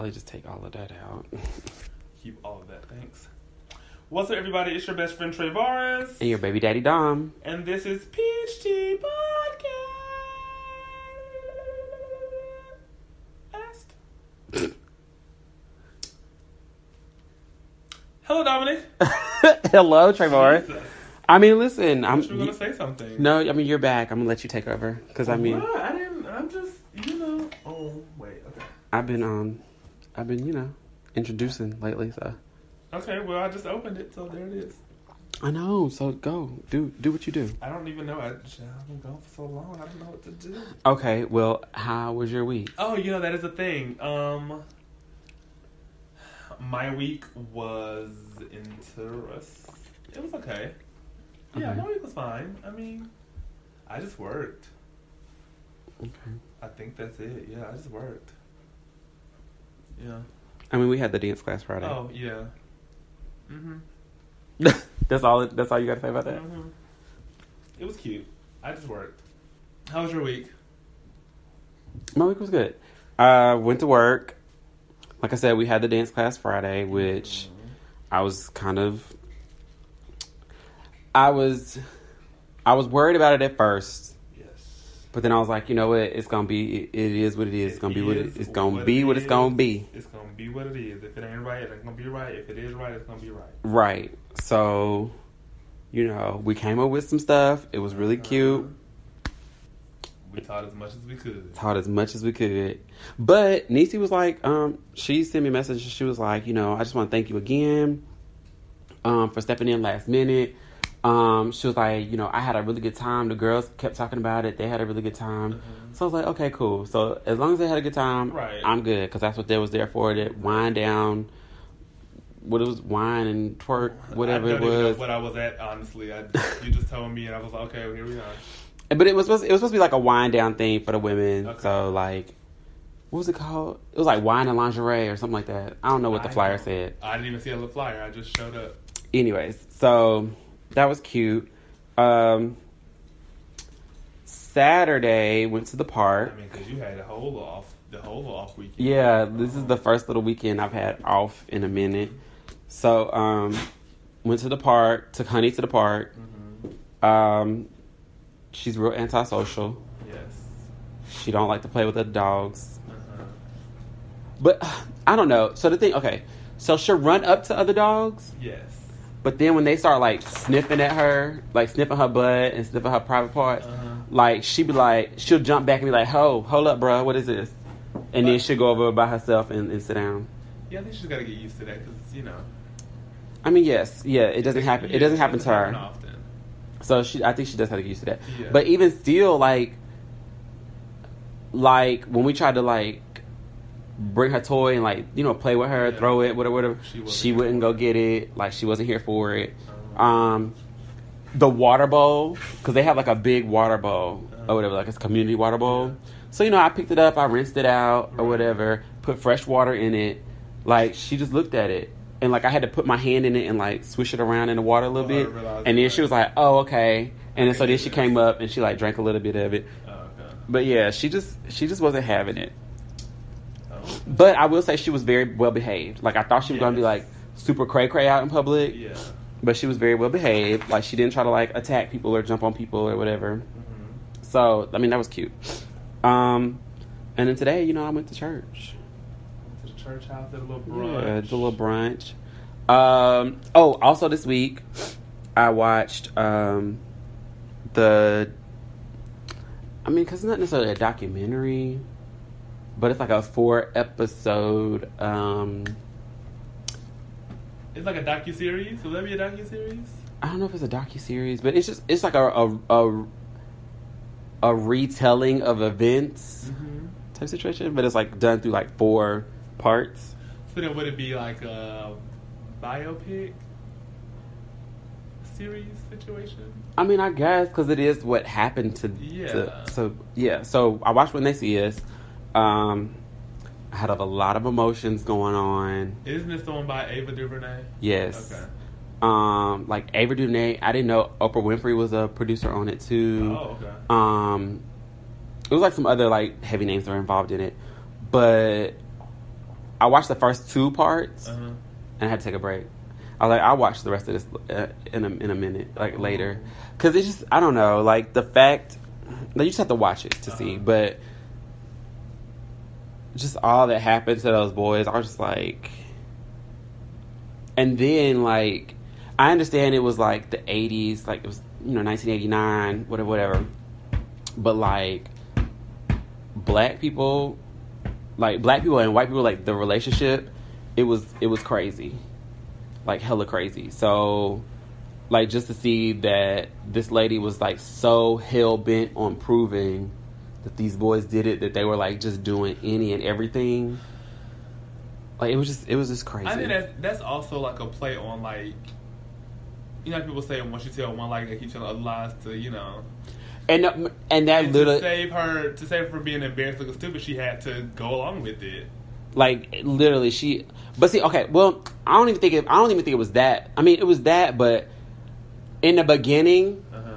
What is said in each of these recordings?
probably just take all of that out. Keep all of that. Thanks. What's up, everybody? It's your best friend Travaris. And your baby daddy Dom. And this is Peach Tea Podcast. Hello, Dominic. Hello, Trevor. Jesus. I mean, listen, I'm. You were gonna say something. No, I mean you're back. I'm gonna let you take over because I mean? I didn't. I'm just, you know. Oh wait. Okay. I've been um, I've been you know introducing lately. So Okay. Well, I just opened it, so there it is. I know. So go do do what you do. I don't even know. I, I've been gone for so long. I don't know what to do. Okay. Well, how was your week? Oh, you know that is a thing. Um, my week was interesting. It was okay. Yeah, Okay. my week was fine. I mean, I just worked. Okay. I think that's it. Yeah, I just worked. Yeah. I mean, we had the dance class Friday. Oh yeah. Mhm. that's all. That's all you got to say about that. Mhm. It was cute. I just worked. How was your week? My week was good. I went to work. Like I said, we had the dance class Friday, which I was kind of. I was, I was worried about it at first, Yes. But then I was like, you know what? It's gonna be. It, it is what it is. It's gonna be what it, it's gonna what be. it What it's gonna be. It's gonna be what it is. If it ain't right, it ain't gonna be right. If it is right, it's gonna be right. Right. So, you know, we came up with some stuff. It was really cute. We taught as much as we could. taught as much as we could. But Nisi was like, um, she sent me a message. She was like, you know, I just want to thank you again, um, for stepping in last minute. Um, she was like, you know, I had a really good time. The girls kept talking about it. They had a really good time. Mhm. So I was like, okay, cool. So as long as they had a good time, Right. I'm good because that's what they was there for. That wind down, what it was, wine and twerk, whatever it don't even know was. what I was at, honestly. I, you just told me, and I was like, okay, well, here we are. But it was supposed it was supposed to be like a wind down thing for the women. Okay. So like, what was it called? It was like wine and lingerie or something like that. I don't know what the I flyer said. I didn't even see a little flyer. I just showed up. Anyways, so that was cute. Um, Saturday went to the park. I mean, because you had the whole off, the whole off weekend. Yeah, this is the first little weekend I've had off in a minute. So um, went to the park. Took Honey to the park. hmm Um, she's real antisocial. Yes. She don't like to play with the dogs. Uh-huh. But I don't know. So the thing, okay, so she'll run up to other dogs, Yes. But then when they start like sniffing at her, like sniffing her butt and sniffing her private parts, Uh-huh. like she be like, she'll jump back and be like, "Ho, hold up, bro, what is this?" And then she'll go over by herself and, and sit down. Yeah, I think she's got to get used to that because you know I mean, yes, yeah, it doesn't happen. It doesn't happen to her. often. So she, I think she does have to get used to that. Yeah. But even still, like, like when we tried to like bring her toy and like you know play with her, Yeah. throw it, whatever, whatever, She she, wouldn't go get it. Like she wasn't here for it. Uh-huh. Um, the water bowl because they have like a big water bowl or whatever, like it's a community water bowl. So you know, I picked it up, I rinsed it out or whatever, put fresh water in it. Like she just looked at it. And like I had to put my hand in it and like swish it around in the water a little Oh, bit, and then she was like, "Oh, okay." And then so then she came up and she like drank a little bit of it. Oh. But yeah, she just she just wasn't having it. But I will say she was very well behaved. Like I thought she was gonna be like super cray cray out in public, Yeah. but she was very well behaved. Like she didn't try to like attack people or jump on people or whatever. hmm So I mean that was cute. Um, and then today, you know, I went to church. To the church house, did a little brunch. Yeah, did a little brunch. Um, oh, also this week, I watched um, the. I mean, because it's not necessarily a documentary, but it's like a four episode. Um, It's like a docu series. Will that be a docu series? I don't know if it's a docu series, but it's just it's like a a, a a retelling of events Mm-hmm. type situation, but it's like done through like four parts. So then, would it be like a biopic series situation? I mean, I guess because it is what happened to. Yeah. to- so yeah. So I watched when they see us. Um, I had a lot of emotions going on. Isn't this the one by Ava DuVernay? Yes. Okay. Um, like Ava DuVernay. I didn't know Oprah Winfrey was a producer on it too. Oh, okay. Um, it was like some other like heavy names that were involved in it, but I watched the first two parts Uh-huh. and I had to take a break. I was like, I'll watch the rest of this uh, in a in a minute, like later, because it's just I don't know, like the fact that you just have to watch it to see, Uh-huh. but just all that happened to those boys, I was just like, and then like I understand it was like the '80s, like it was you know 1989, whatever, whatever, but like black people, like black people and white people, like the relationship, it was it was crazy, like hella crazy. So, like just to see that this lady was like so hell bent on proving that these boys did it, that they were like just doing any and everything. Like it was just it was just crazy. I think that's that's also like a play on like you know how people say once you tell one lie they keep telling other lies to you know and uh, and that and little to save her to save her from being embarrassed looking stupid she had to go along with it. like literally she but see okay well i don't even think it, i don't even think it was that i mean it was that but in the beginning Uh-huh.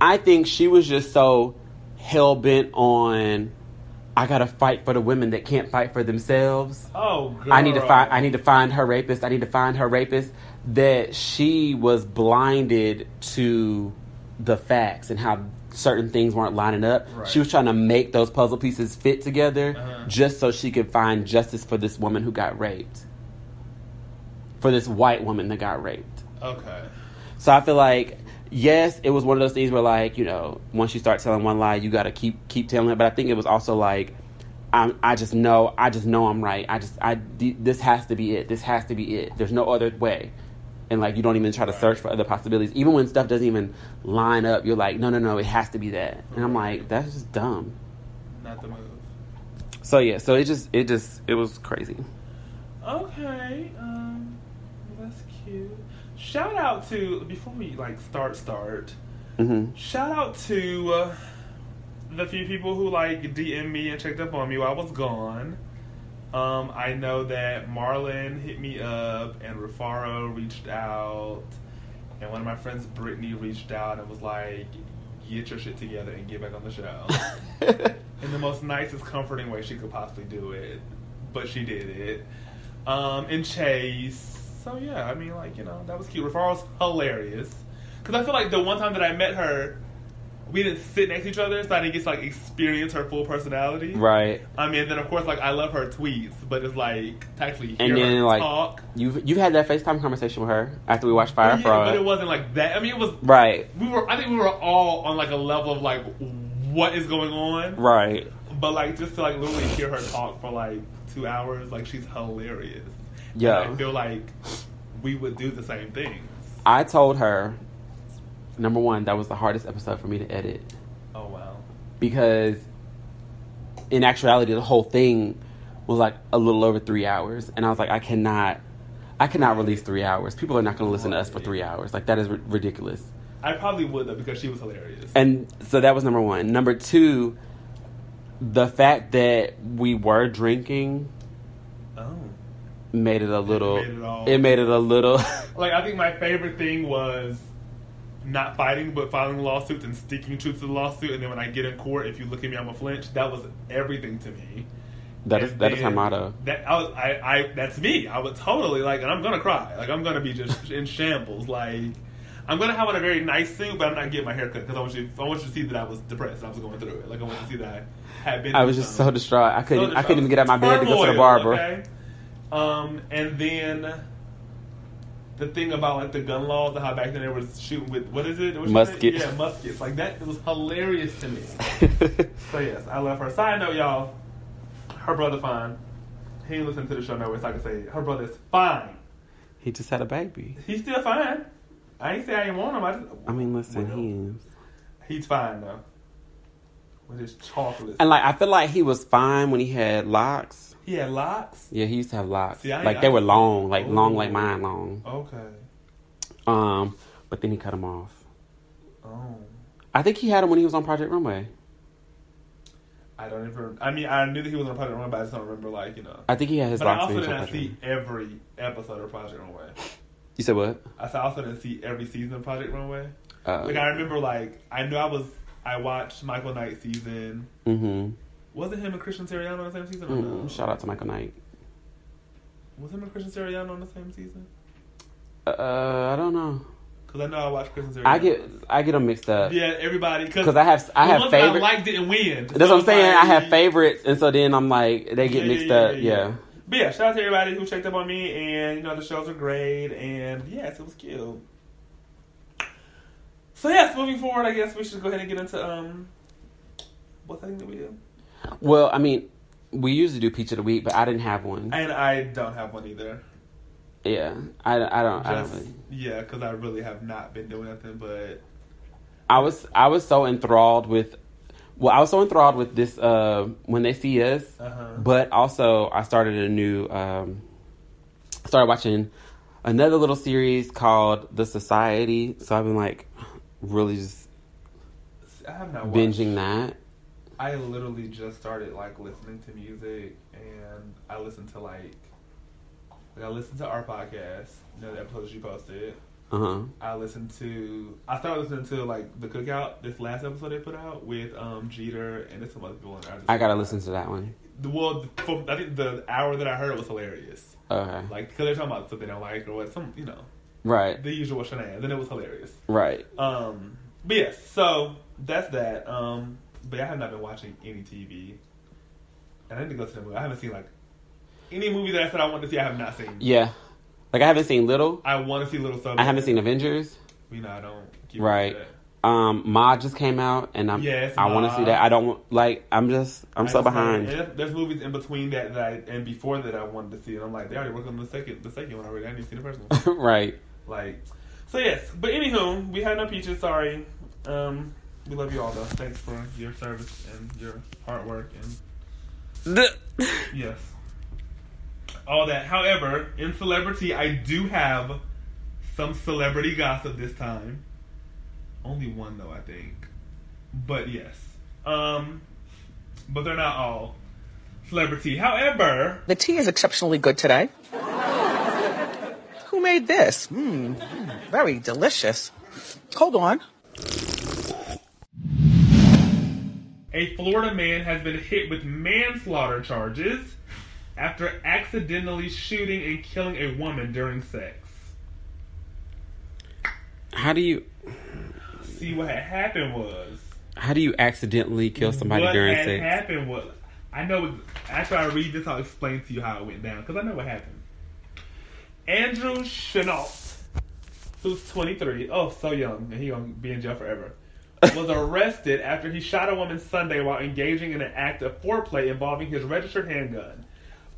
i think she was just so hell-bent on i gotta fight for the women that can't fight for themselves Oh, girl. i need to find i need to find her rapist i need to find her rapist that she was blinded to the facts and how certain things weren't lining up Right. she was trying to make those puzzle pieces fit together Uh-huh. just so she could find justice for this woman who got raped for this white woman that got raped Okay. so I feel like yes, it was one of those things where like you know once you start telling one lie, you got to keep keep telling it. But I think it was also like I I just know I just know I'm right. I just I this has to be it. This has to be it. There's no other way. And like you don't even try to search for other possibilities, even when stuff doesn't even line up. You're like, no, no, no, it has to be that. And I'm like, that's just dumb. Not the move. So yeah, so it just it just it was crazy. Okay, um, that's cute. Shout out to before we like start start. hmm Shout out to uh, the few people who like DM me and checked up on me while I was gone. Um, I know that Marlon hit me up and Rufaro reached out, and one of my friends, Brittany, reached out and was like, "Get your shit together and get back on the show." in the most nicest, comforting way she could possibly do it, but she did it. Um, and Chase. So yeah, I mean, like you know, that was cute. Rufaro's hilarious because I feel like the one time that I met her, we didn't sit next to each other, so I didn't get to like experience her full personality. right. I mean, then of course, like I love her tweets, but it's like to actually hear And then her like talk. you've you've had that FaceTime conversation with her after we watched Fyre oh, But, yeah, Fraud. but it wasn't like that. I mean, it was. right. We were. I think we were all on like a level of like what is going on. Right. But like just to like literally hear her talk for like two hours, like she's hilarious. Yeah. And I feel like we would do the same things. I told her, number one, that was the hardest episode for me to edit Oh wow. because, in actuality, the whole thing was like a little over three hours, and I was like, I cannot, I cannot release three hours. People are not going to listen to us for three hours. Like that is ri- ridiculous. I probably would though because she was hilarious. And so that was number one. Number two, the fact that we were drinking oh. Made it a little. made it all- it made it a little. Like I think my favorite thing was not fighting but filing lawsuits and sticking to the lawsuit and then when I get in court if you look at me I'm a flinch that was everything to me. that is And that is her motto. That I, was, I, I, that's me. I would totally like, and I'm gonna cry. Like I'm gonna be just in shambles. Like I'm gonna have on a very nice suit, but I'm not getting my hair cut because I want you, I want you to see that I was depressed. I was going through it. Like I want you to see that I had been. I was just so distraught. I couldn't. So I couldn't even get out of my bed to go to the barber. Okay? Um, and then the thing about like the gun laws and how back then they were shooting with what is it? What? Muskets. Yeah, muskets. Like that was hilarious to me. So yes, I love her. Side note, y'all, her brother fine. He ain't listen to the show nowhere, so I can say her brother's fine. he just had a baby. He's still fine. I ain't say I ain't want him. I just I mean, listen, Well, he is. he's fine though. With his chocolate. And like, I feel like he was fine when he had locks. He had locks. Yeah, he used to have locks. See, I- like they I- were long, like long, like mine long. Okay. Um, but then he cut them off. Oh. I think he had them when he was on Project Runway. I don't even. I mean, I knew that he was on Project Runway, but I just don't remember, like you know. I think he had his But I locks also did not see every episode of Project Runway. You said what? I also didn't see every season of Project Runway. Uh, Like I remember, like I knew I was. I watched Michael Knight season. mm-hmm. Wasn't him and Christian Siriano on the same season? Or no? Shout out to Michael Knight. Was him and Christian Siriano on the same season? Uh, I don't know. Because I know I watch Christian Siriano. I get I get them mixed up Yeah, everybody. because I have I have ones that favorite. I liked didn't win. That's what I'm saying. I have favorites, and so then I'm like they get Yeah, mixed yeah, up. yeah, Yeah. yeah. But yeah, shout out to everybody who checked up on me, and you know the shows are great, and yes, it was cute. So yes, moving forward, I guess we should go ahead and get into um, what thing that we do. Well, I mean, we usually do pizza of the week, but I didn't have one. And I don't have one either. yeah, I, I don't. I don't really. Yeah, because I really have not been doing nothing but I was I was so enthralled with. Well, I was so enthralled with this uh, when they see us, uh-huh. but also I started a new. Um, started watching another little series called The Society. So I've been like really just I have not binging watched- that. I literally just started like listening to music, and I listened to like, like I listened to our podcast, you know, the episodes you posted. Uh huh. I listened to. I started listening to like the Cookout. This last episode they put out with um Jeter and there's some other people in there. just- I gotta listen to that one. The well, from I think the hour that I heard was hilarious. Okay. Like because they're talking about stuff they don't like or what some you know Right. the usual shenanigans, and it was hilarious. Right. Um, but yes, so that's that. Um, but I have not been watching any TV, and I need to go to the movie. I haven't seen like any movie that I said I wanted to see. I have not seen. Yeah. Like I haven't seen Little. I want to see Little Sub. I haven't seen Avengers. You know, I don't. Keep Right. Um, Ma just came out, and I'm. Yes, I want to see that. I don't like. I'm just. I'm I so behind. And there's movies in between that, that I, and before that I wanted to see, and I'm like, they already worked on the second, the second one already. I didn't see the first one. right. like, so yes. But anywho, we had no peaches. Sorry. Um, we love you all though. Thanks for your service and your hard work and yes, all that. However, in celebrity, I do have some celebrity gossip this time. Only one though, I think. But yes. Um, but they're not all celebrity. However, The tea is exceptionally good today. Who made this? Mmm, very delicious. Hold on. A Florida man has been hit with manslaughter charges after accidentally shooting and killing a woman during sex. How do you? See, what had happened was. How do you accidentally kill somebody what during had sex? happened was. I know. After I read this, I'll explain to you how it went down because I know what happened. Andrew Chenault, who's 23, oh, so young, and he gonna be in jail forever, was arrested after he shot a woman Sunday while engaging in an act of foreplay involving his registered handgun.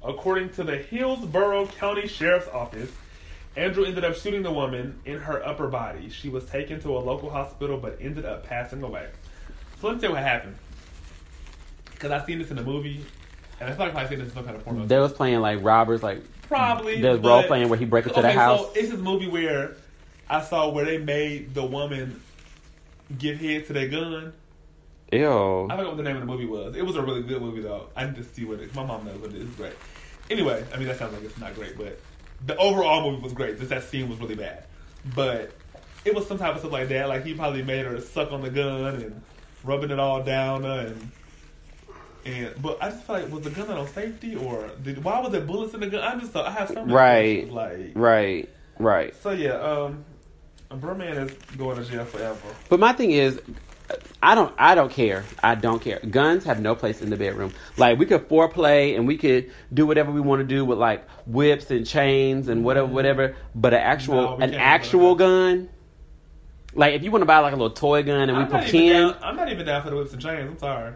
According to the Hillsborough County Sheriff's Office, Andrew ended up shooting the woman in her upper body. She was taken to a local hospital but ended up passing away. So let me tell you what happened. Because I've seen this in a movie, and I feel like I've seen this in some kind of porno. They was playing like robbers, like Probably. There's role playing where he breaks into the Okay, house. So it's this movie where I saw where they made the woman give head to their gun. ew. I forgot what the name of the movie was. It was a really good movie though. I need to see what it is. My mom knows what it is. It's great. Anyway, I mean that sounds like it's not great, but the overall movie was great. Just that scene was really bad. But it was some type of stuff like that. Like he probably made her suck on the gun and rubbing it all down her and and but I just feel like was the gun on safety or did why was there bullets in the gun? I'm just I have so many Right. like Right. Right. so yeah, um A burman is going to jail forever. But my thing is, I don't. I don't care. I don't care. Guns have no place in the bedroom. Like we could foreplay and we could do whatever we want to do with like whips and chains and whatever, mm-hmm. whatever. But an actual, No, an actual gun. Like if you want to buy like a little toy gun and we I'm pretend. down, I'm not even down for the whips and chains. I'm sorry.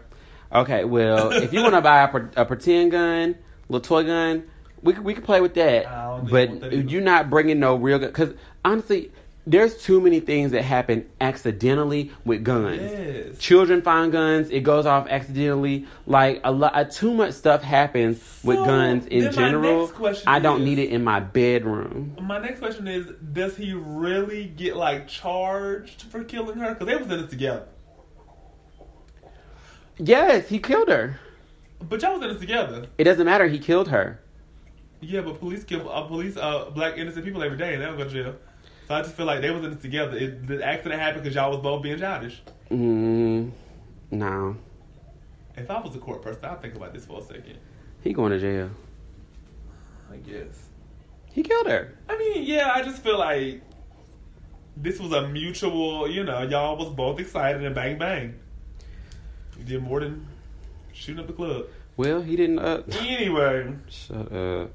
Okay, well, if you want to buy a, a pretend gun, little toy gun, we could, we could play with that. I don't think I want that But you're not bringing no real gun because honestly, there's too many things that happen accidentally with guns. Yes. Children find guns; it goes off accidentally. Like a lot, uh, too much stuff happens with So, guns in then my general. next question I don't is- need it in my bedroom. My next question is: Does he really get like charged for killing her? Because they was in this together. Yes, he killed her. But y'all was in this together. It doesn't matter. He killed her. Yeah, but police kill uh, police uh, black innocent people every day, and they don't go to jail. So I just feel like they was in this together. It, the accident happened because y'all was both being childish. Mm, no, If I was a court person, I'd think about this for a second. he going to jail. I guess. He killed her. I mean, yeah, I just feel like this was a mutual, you know, y'all was both excited and bang bang. You did more than shooting up the club. Well, he didn't. Uh, Anyway, shut up.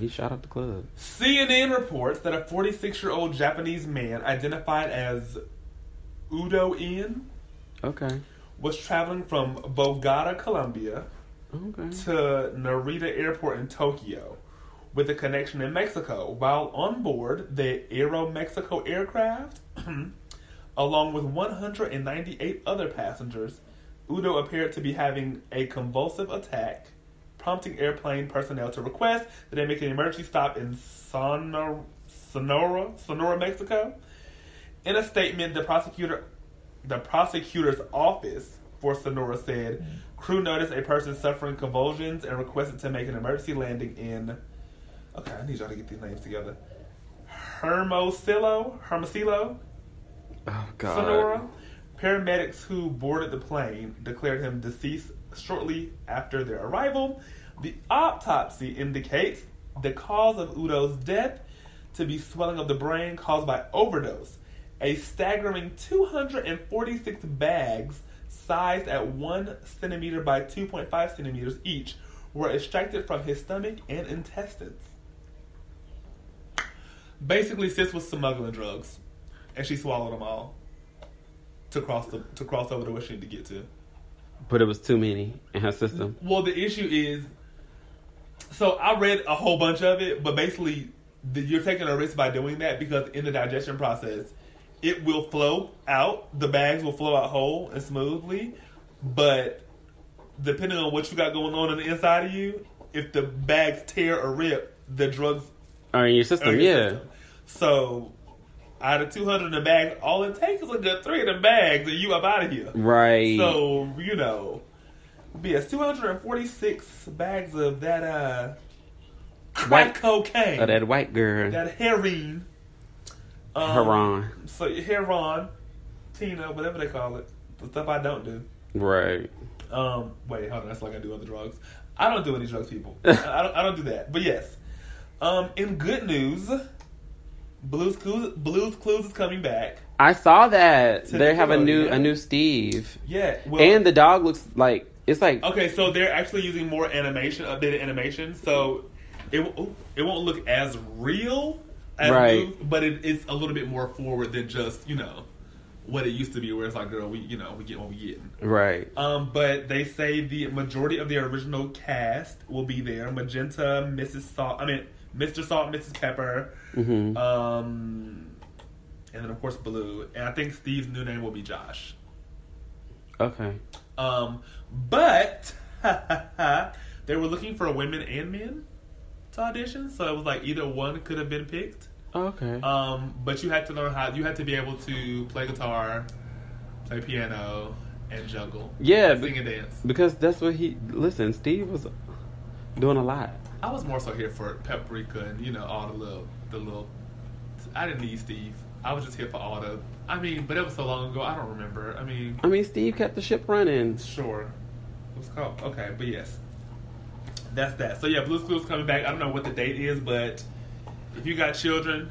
He shot up the club. CNN reports that a 46 year old Japanese man identified as Udo N Okay. was traveling from Bogota, Colombia Okay. to Narita Airport in Tokyo with a connection in Mexico. While on board the Aeromexico aircraft, along with 198 other passengers, Udo appeared to be having a convulsive attack, prompting airplane personnel to request that they make an emergency stop in Sonora, Sonora, Sonora, Mexico. In a statement, the prosecutor, the prosecutor's office for Sonora said, mm-hmm. crew noticed a person suffering convulsions and requested to make an emergency landing in. Okay, I need y'all to get these names together. Hermosillo, Hermosillo, Oh God. Sonora. Paramedics who boarded the plane declared him deceased shortly after their arrival. The autopsy indicates the cause of Udo's death to be swelling of the brain caused by overdose. A staggering 246 bags, sized at 1 centimeter by 2.5 centimeters each, were extracted from his stomach and intestines. Basically, Sis was smuggling drugs, and she swallowed them all to cross the to cross over to where she needed to get to. But it was too many in her system. Well, the issue is, so I read a whole bunch of it, but basically, the, you're taking a risk by doing that because in the digestion process, it will flow out. The bags will flow out whole and smoothly, but depending on what you got going on in the inside of you, if the bags tear or rip, the drugs are in your system, in yeah. system. So. Out of 200 in the bag, all it takes is a good three of the bags and you up out of here. Right. So, you know, yes, 246 bags of that uh White- cocaine. Oh, that white girl. that heroin. Um, Heron. So, heroin, Tina, whatever they call it. The stuff I don't do. Right. Um, wait, hold on. That's like I do other drugs. I don't do any drugs, people. I, I don't. I don't do that. But yes. Um, in good news, Blues Clues, Blues Clues is coming back. I saw that they have a new a new Steve, Yeah. Well, and the dog looks like it's like Okay, so they're actually using more animation, updated animation, so it it won't look as real as Right. Blue, but it, it's a little bit more forward than just you know what it used to be, where it's like, girl, we you know we get what we get. right. Um, but they say the majority of the original cast will be there: Magenta, Mrs. Salt, I mean Mr. Salt, Mrs. Pepper, hmm um, and then of course Blue, and I think Steve's new name will be Josh. Okay. Um, but they were looking for women and men to audition, so it was like either one could have been picked. Okay. Um, but you had to learn how. You had to be able to play guitar, play piano, and juggle. Yeah, sing be- and dance. because that's what he. Listen, Steve was doing a lot. I was more so here for paprika and you know all the little the little. I didn't need Steve. I was just here for all the. I mean, but it was so long ago. I don't remember. I mean, I mean, Steve kept the ship running. Sure. What's called? Okay, but yes. That's that. So yeah, Blue's Clues coming back. I don't know what the date is, but if you got children,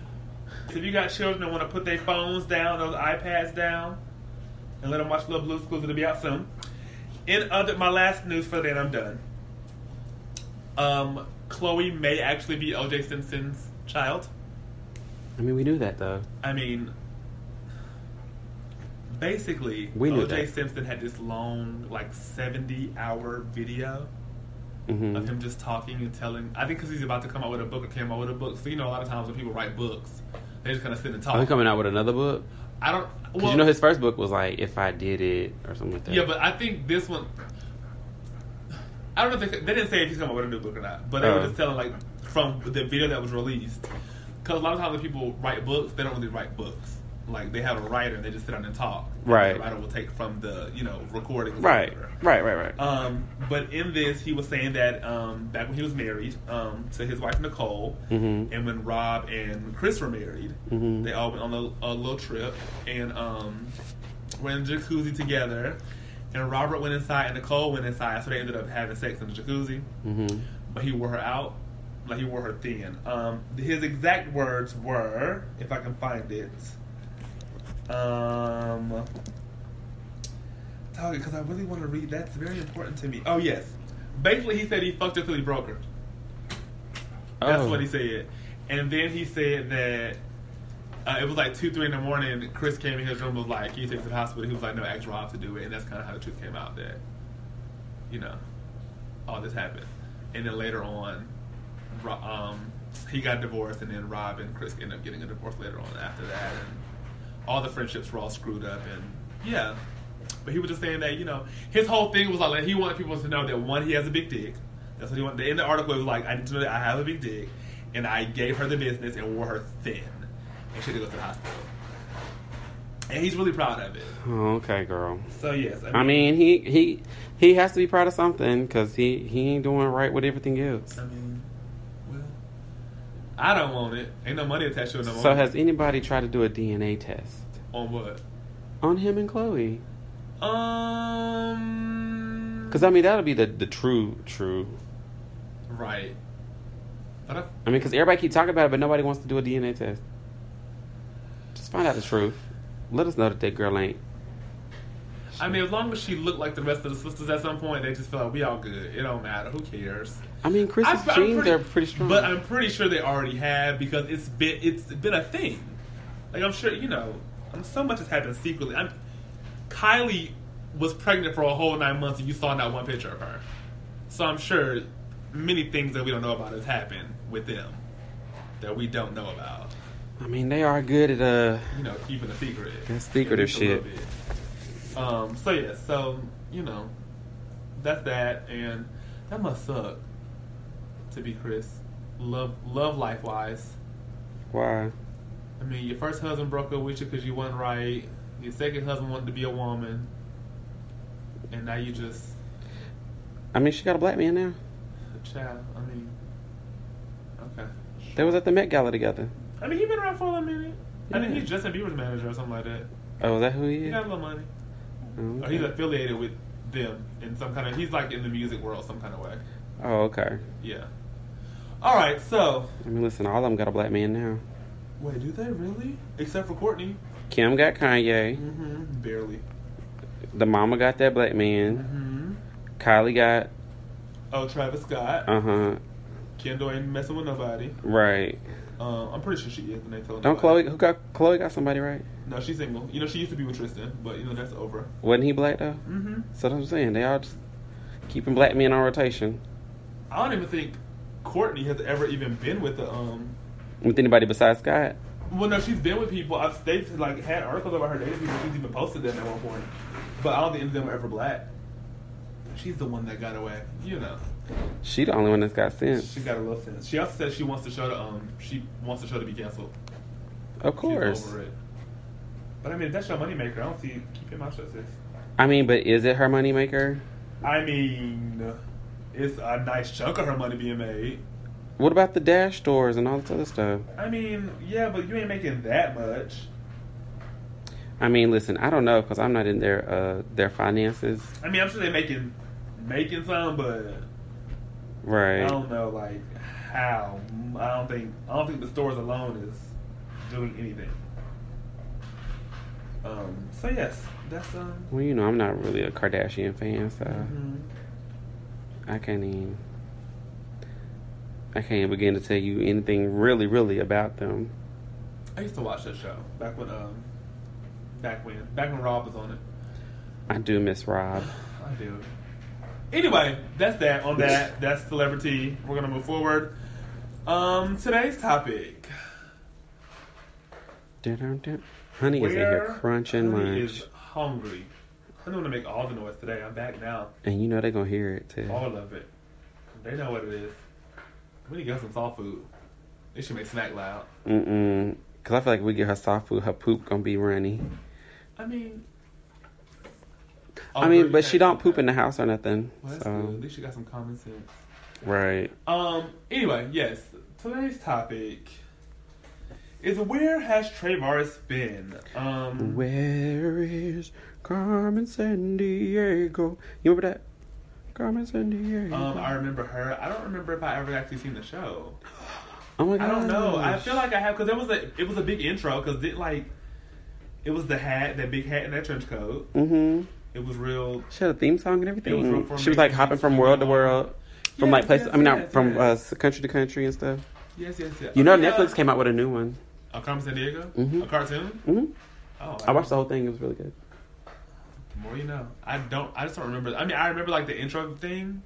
if you got children that want to put their phones down, those iPads down, and let them watch little Blue Clues, it'll be out soon. In other, my last news for the day, and I'm done. Um, Khloé may actually be O.J. Simpson's child. I mean, we knew that though. I mean, basically, O.J. that. Simpson had this long, like seventy-hour video hmm of him just talking and telling. I think because he's about to come out with a book or came out with a book. So you know, a lot of times when people write books, they just kind of sit and talk. Are he coming out with another book? I don't. Well, you know his first book was like "If I Did It" or something like that. yeah, but I think this one. I don't know if they, they didn't say if he's coming out with a new book or not, but they were Oh. just telling like from the video that was released. Because a lot of times when people write books, they don't really write books. Like they have a writer and they just sit down and talk. And Right. The writer will take from the you know recording. right, right, right, right. Um, but in this, he was saying that um, back when he was married um, to his wife Nicole, Mhm. and when Rob and Kris were married, Mhm. they all went on a, a little trip and um, went in the jacuzzi together. And Robert went inside and Nicole went inside, so they ended up having sex in the jacuzzi. hmm But he wore her out, like he wore her thin. Um, his exact words were, if I can find it, um, because I really want to read. That's very important to me. Oh yes, basically he said he fucked her till he broke her. That's Oh. what he said. And then he said that uh, it was like two, three in the morning. Kris came in his room was like, "Can you take me to the hospital?" He was like, "No, ask Rob to do it." And that's kind of how the truth came out that, you know, all this happened. And then later on, um, he got divorced, and then Rob and Kris ended up getting a divorce later on after that, and all the friendships were all screwed up, and yeah. But he was just saying that you know his whole thing was like he wanted people to know that one he has a big dick. That's what he wanted. In the article, it was like I need to know that I have a big dick, and I gave her the business and wore her thin, and she had to go to the hospital. And he's really proud of it. Oh, okay, girl. So yes, I mean, he he he has to be proud of something because he he ain't doing right with everything else. I mean, I don't want it. Ain't no money attached to it no more. So has anybody tried to do a DNA test on what? on him and Khloé? Um, Because I mean, that'll be the the true true. right. I, I mean, because everybody keep talking about it, but nobody wants to do a DNA test. Just find out the truth. Let us know that that girl ain't. I mean, as long as she looked like the rest of the sisters at some point, they just feel like we all good. It don't matter. Who cares? I mean, Kris's I- pretty- are pretty strong. But I'm pretty sure they already have because it's been it's been a thing. Like I'm sure you know, um, so much has happened secretly. I'm, Kylie was pregnant for a whole nine months, and you saw not one picture of her. So I'm sure many things that we don't know about has happened with them that we don't know about. I mean, they are good at uh. You know, keeping a secret. That's secretive At least a little shit. Um. So yeah. So you know, that's that, and that must suck to be Kris. Love, love life wise. Why? I mean, your first husband broke up with you because you weren't right. Your second husband wanted to be a woman, and now you just I mean, she got a black man now. a child. I mean, okay. They was at the Met Gala together. I mean, he been around for a minute. I think Yeah. he's Justin Bieber's manager or something like that. Oh, is that who he He is? got a little money. Oh, Or he's affiliated with them in some kind of. He's like in the music world some kind of way. Oh, okay. Yeah. All right. So I mean, listen, all of them got a black man now. wait, do they really? Except for Kourtney. Kim got Kanye. Mm-hmm. Barely. The mama got that black man. Mm-hmm. Kylie got. Oh, Travis Scott. Uh huh. Kendall ain't messing with nobody. Right. Um, I'm pretty sure she is. And they tell Don't Khloé? Who got Khloé? Got somebody right? No, she's single. You know, she used to be with Tristan, but you know that's over. Wasn't he black though? Mm-hmm. So that's what I'm saying. They all just keeping black men on rotation I don't even think Kourtney has ever even been with the um. with anybody besides Scott. Well, no, she's been with people. I've they've like had articles about her dating people. She's even posted them at one point, but I don't think any of them were ever black. She's the one that got away. You know, She the only one that's got sense. she got a little sense. She also said she wants the show to um she wants the show to be canceled. Of course. She's over it. But I mean, if that's your moneymaker. I don't see keep your mouth shut, sis. I mean, but is it her moneymaker? I mean, it's a nice chunk of her money being made. What about the dash stores and all this other stuff? I mean, yeah, but you ain't making that much. I mean, listen, I don't know because I'm not in their uh their finances. I mean, I'm sure they're making making some, but right, I don't know like how. I don't think I don't think the stores alone is doing anything. Um. So yes, that's um. Well, you know, I'm not really a Kardashian fan, so mhm. I can't even. I can't begin to tell you anything really, really about them. I used to watch that show back when um. Back when back when Rob was on it. I do miss Rob. I do. Anyway, that's that on that. That's celebrity. We're gonna move forward. Um, today's topic. Honey is in here Where crunching Honey lunch, is hungry. I'm gonna make all the noise today. I'm back now. and you know they're gonna hear it too. All of it. They know what it is. We need to get some soft food. They should make snack loud. Mm-mm. Cause I feel like we get her soft food, her poop gonna be runny. I mean. I mean, but she don't poop in the house or nothing. Well, that's so good. At least she got some common sense. right. Um. Anyway, yes. Today's topic is where has Travaris been? Um. Where is Carmen Sandiego? You remember that? Carmen Sandiego. Um, I remember her. I don't remember if I ever actually seen the show. oh my god. I don't know. I feel like I have because it was a it was a big intro because it like it was the hat, that big hat, and that trench coat. Mm-hmm. It was real. She had a theme song and was everything. real She was like hopping from world to world, from like places. yes, I mean, not yes, from uh, country to country and stuff. Yes, yes, yes. You know, yeah. Netflix came out with a new one. A Carmen Sandiego, Mhm. a cartoon. hmm Oh, I watched the whole thing. It was really good. More you know. I don't. I just don't remember. I mean, I remember like the intro thing,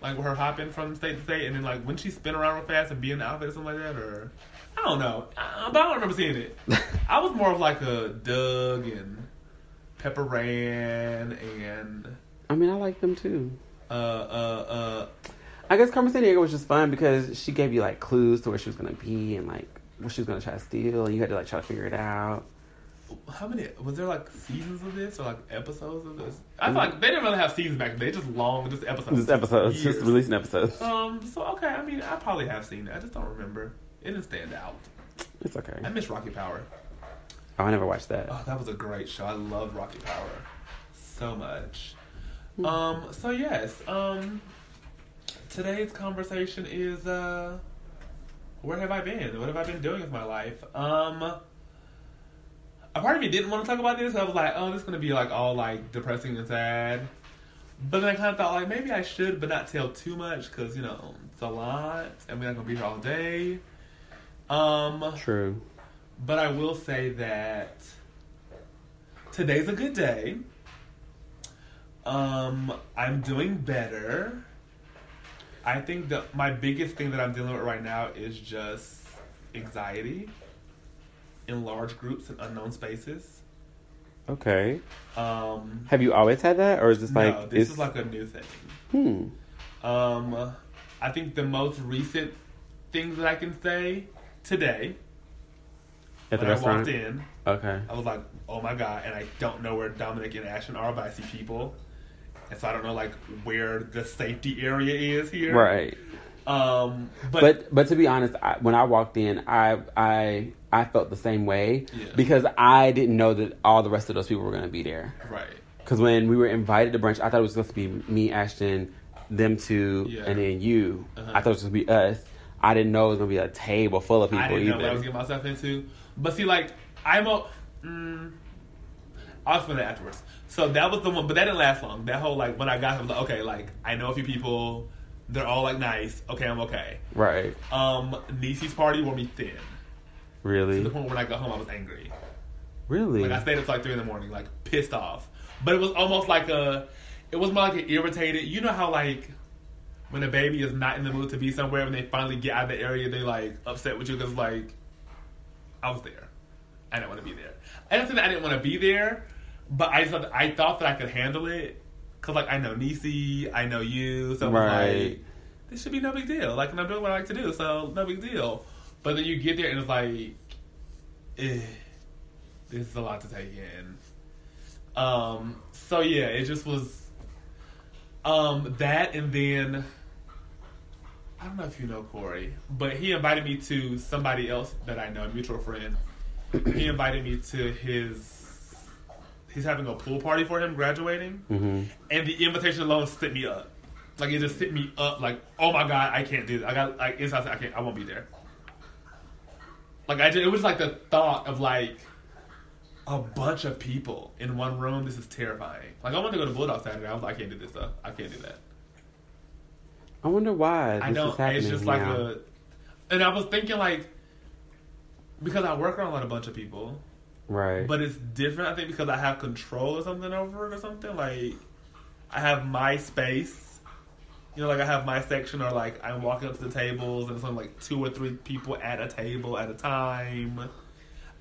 like her hopping from state to state, and then like when she spin around real fast and be in the outfit or something like that, or I don't know. Uh, but I don't remember seeing it. I was more of like a Doug and Pepper Ann and I mean, I like them too. uh uh uh. I guess Carmen Sandiego was just fun because she gave you like clues to where she was gonna be and like what she was gonna try to steal, and you had to like try to figure it out. How many was there like seasons of this or like episodes of this? I feel like they didn't really have seasons back then. They just long, just episodes. Just episodes, Years. just releasing episodes. Um. So okay. I mean, I probably have seen it. I just don't remember. It didn't stand out. It's okay. I miss Rocket Power. Oh, I never watched that. Oh, that was a great show. I love Rocket Power so much. Hmm. Um. So yes. Um. Today's conversation is uh. Where have I been? What have I been doing with my life? Um. A part of me didn't want to talk about this. I was like, oh, this is gonna be like all like depressing and sad. But then I kind of thought like maybe I should, but not tell too much because you know it's a lot, and we're not gonna be here all day. Um. True. But I will say that today's a good day. Um, I'm doing better. I think that my biggest thing that I'm dealing with right now is just anxiety in large groups in unknown spaces. Okay. Um, Have you always had that, or is this like no, this it's- is like a new thing. hmm? Um, I think the most recent things that I can say today At the when I walked in. Okay. I was like, oh my god, and I don't know where Dominic and Ashton are, but I see people, and so I don't know like where the safety area is here. Right. Um, but, But but to be honest, I, when I walked in, I I I felt the same way Yeah. because I didn't know that all the rest of those people were going to be there. right, Because when we were invited to brunch, I thought it was supposed to be me, Ashton, them two, Yeah. and then you. Uh-huh. I thought it was going to be us. I didn't know it was going to be a table full of people I didn't know what I was either. getting myself into. But see, like I'm a, mm, I'll explain that afterwards. So that was the one, but that didn't last long. That whole like when I got, I was like, okay, like I know a few people. They're all like nice. Okay, I'm okay. Right. Um, Nisi's party wore me thin. Really? To the point when I got home, I was angry. Really? Like I stayed up till like three in the morning, like pissed off. But it was almost like a, it was more like an irritated. You know how like when a baby is not in the mood to be somewhere, when they finally get out of the area, they like upset with you because like I was there, I didn't want to be there. I think that I didn't want to be there, but I just thought, I thought that I could handle it because like I know Nisi, I know you, so Right. like this should be no big deal. Like and I'm doing what I like to do, so no big deal. But then you get there and it's like, eh, this is a lot to take in. Um, so yeah, it just was um that and then I don't know if you know Corey, but he invited me to somebody else that I know, a mutual friend. he invited me to his he's having a pool party for him graduating hmm and the invitation alone set me up. Like it just set me up. Like oh my god, I can't do this. I got like inside. I can't. I won't be there. Like I, just, it was like the thought of like a bunch of people in one room. This is terrifying. Like I wanted to go to Bulldog Saturday. I was like, I can't do this stuff. I can't do that. I wonder why I this don't. is happening It's just like now. a. And I was thinking like because I work around a bunch of people, right. but it's different. I think because I have control or something over it or something. Like I have my space. You know, like I have my section, or like I'm walking up to the tables, and it's only like two or three people at a table at a time.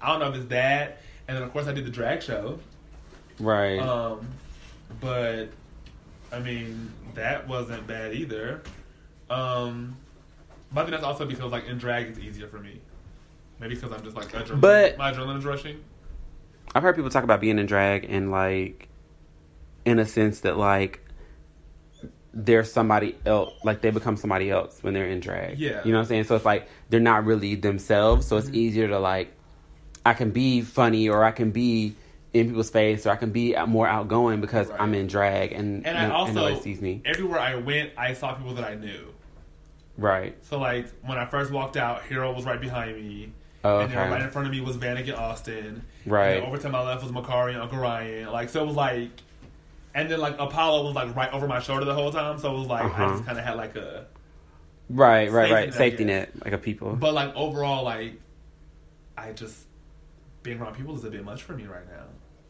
I don't know if it's that, and then of course I did the drag show. right. Um, but I mean that wasn't bad either. Um, but I think that's also because like in drag it's easier for me. Maybe because I'm just like adrenaline, But- my adrenaline's rushing. I've heard people talk about being in drag and like, in a sense that like, they're somebody else, like they become somebody else when they're in drag. Yeah. You know what I'm saying? So it's like they're not really themselves. So it's Mhm. easier to like, I can be funny or I can be in people's face or I can be more outgoing because Right. I'm in drag and, And I no- also nobody sees me. everywhere I went, I saw people that I knew. Right. So like when I first walked out, Hero was right behind me. Oh, And then right in front of me was Vanek and Austin. Right. Over to my left was Makari and Uncle Ryan. Like so it was like and then like Apollo was like right over my shoulder the whole time. So it was like I Uh-huh. just kinda had like a Right, right, right. Safety net, like a people. but like overall like I just being around people is a bit much for me right now.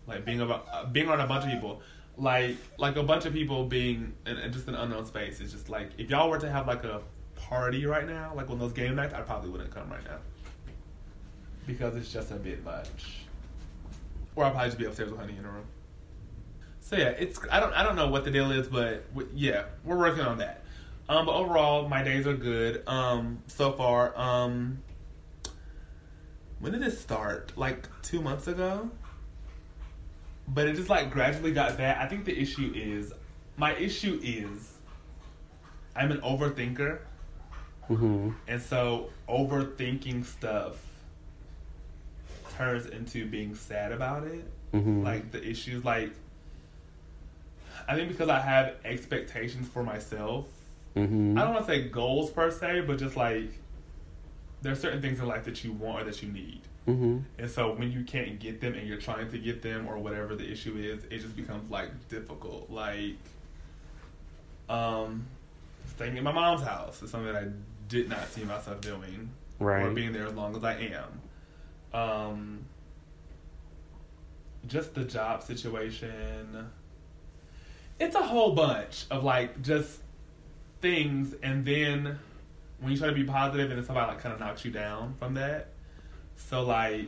Like being about uh, being around a bunch of people. Like like a bunch of people being in, in just an unknown space is just like if y'all were to have like a party right now, like one of those game nights, I probably wouldn't come right now. Because it's just a bit much. Or I'll probably just be upstairs with Honey in a room. So yeah, it's I don't I don't know what the deal is, but w- yeah, we're working on that. Um, but overall, my days are good. Um, so far. Um, when did it start? Like two months ago. But it just like gradually got bad. I think the issue is my issue is I'm an overthinker, hmm and so overthinking stuff turns into being sad about it. hmm Like the issues, like I think because I have expectations for myself. hmm I don't want to say goals per se, but just like there are certain things in life that you want or that you need. hmm And so when you can't get them and you're trying to get them or whatever the issue is, it just becomes like difficult. Like um staying in my mom's house is something that I did not see myself doing. Or Right. being there as long as I am. Um just the job situation. It's a whole bunch of like just things and then when you try to be positive and then somebody like kind of knocks you down from that. So like,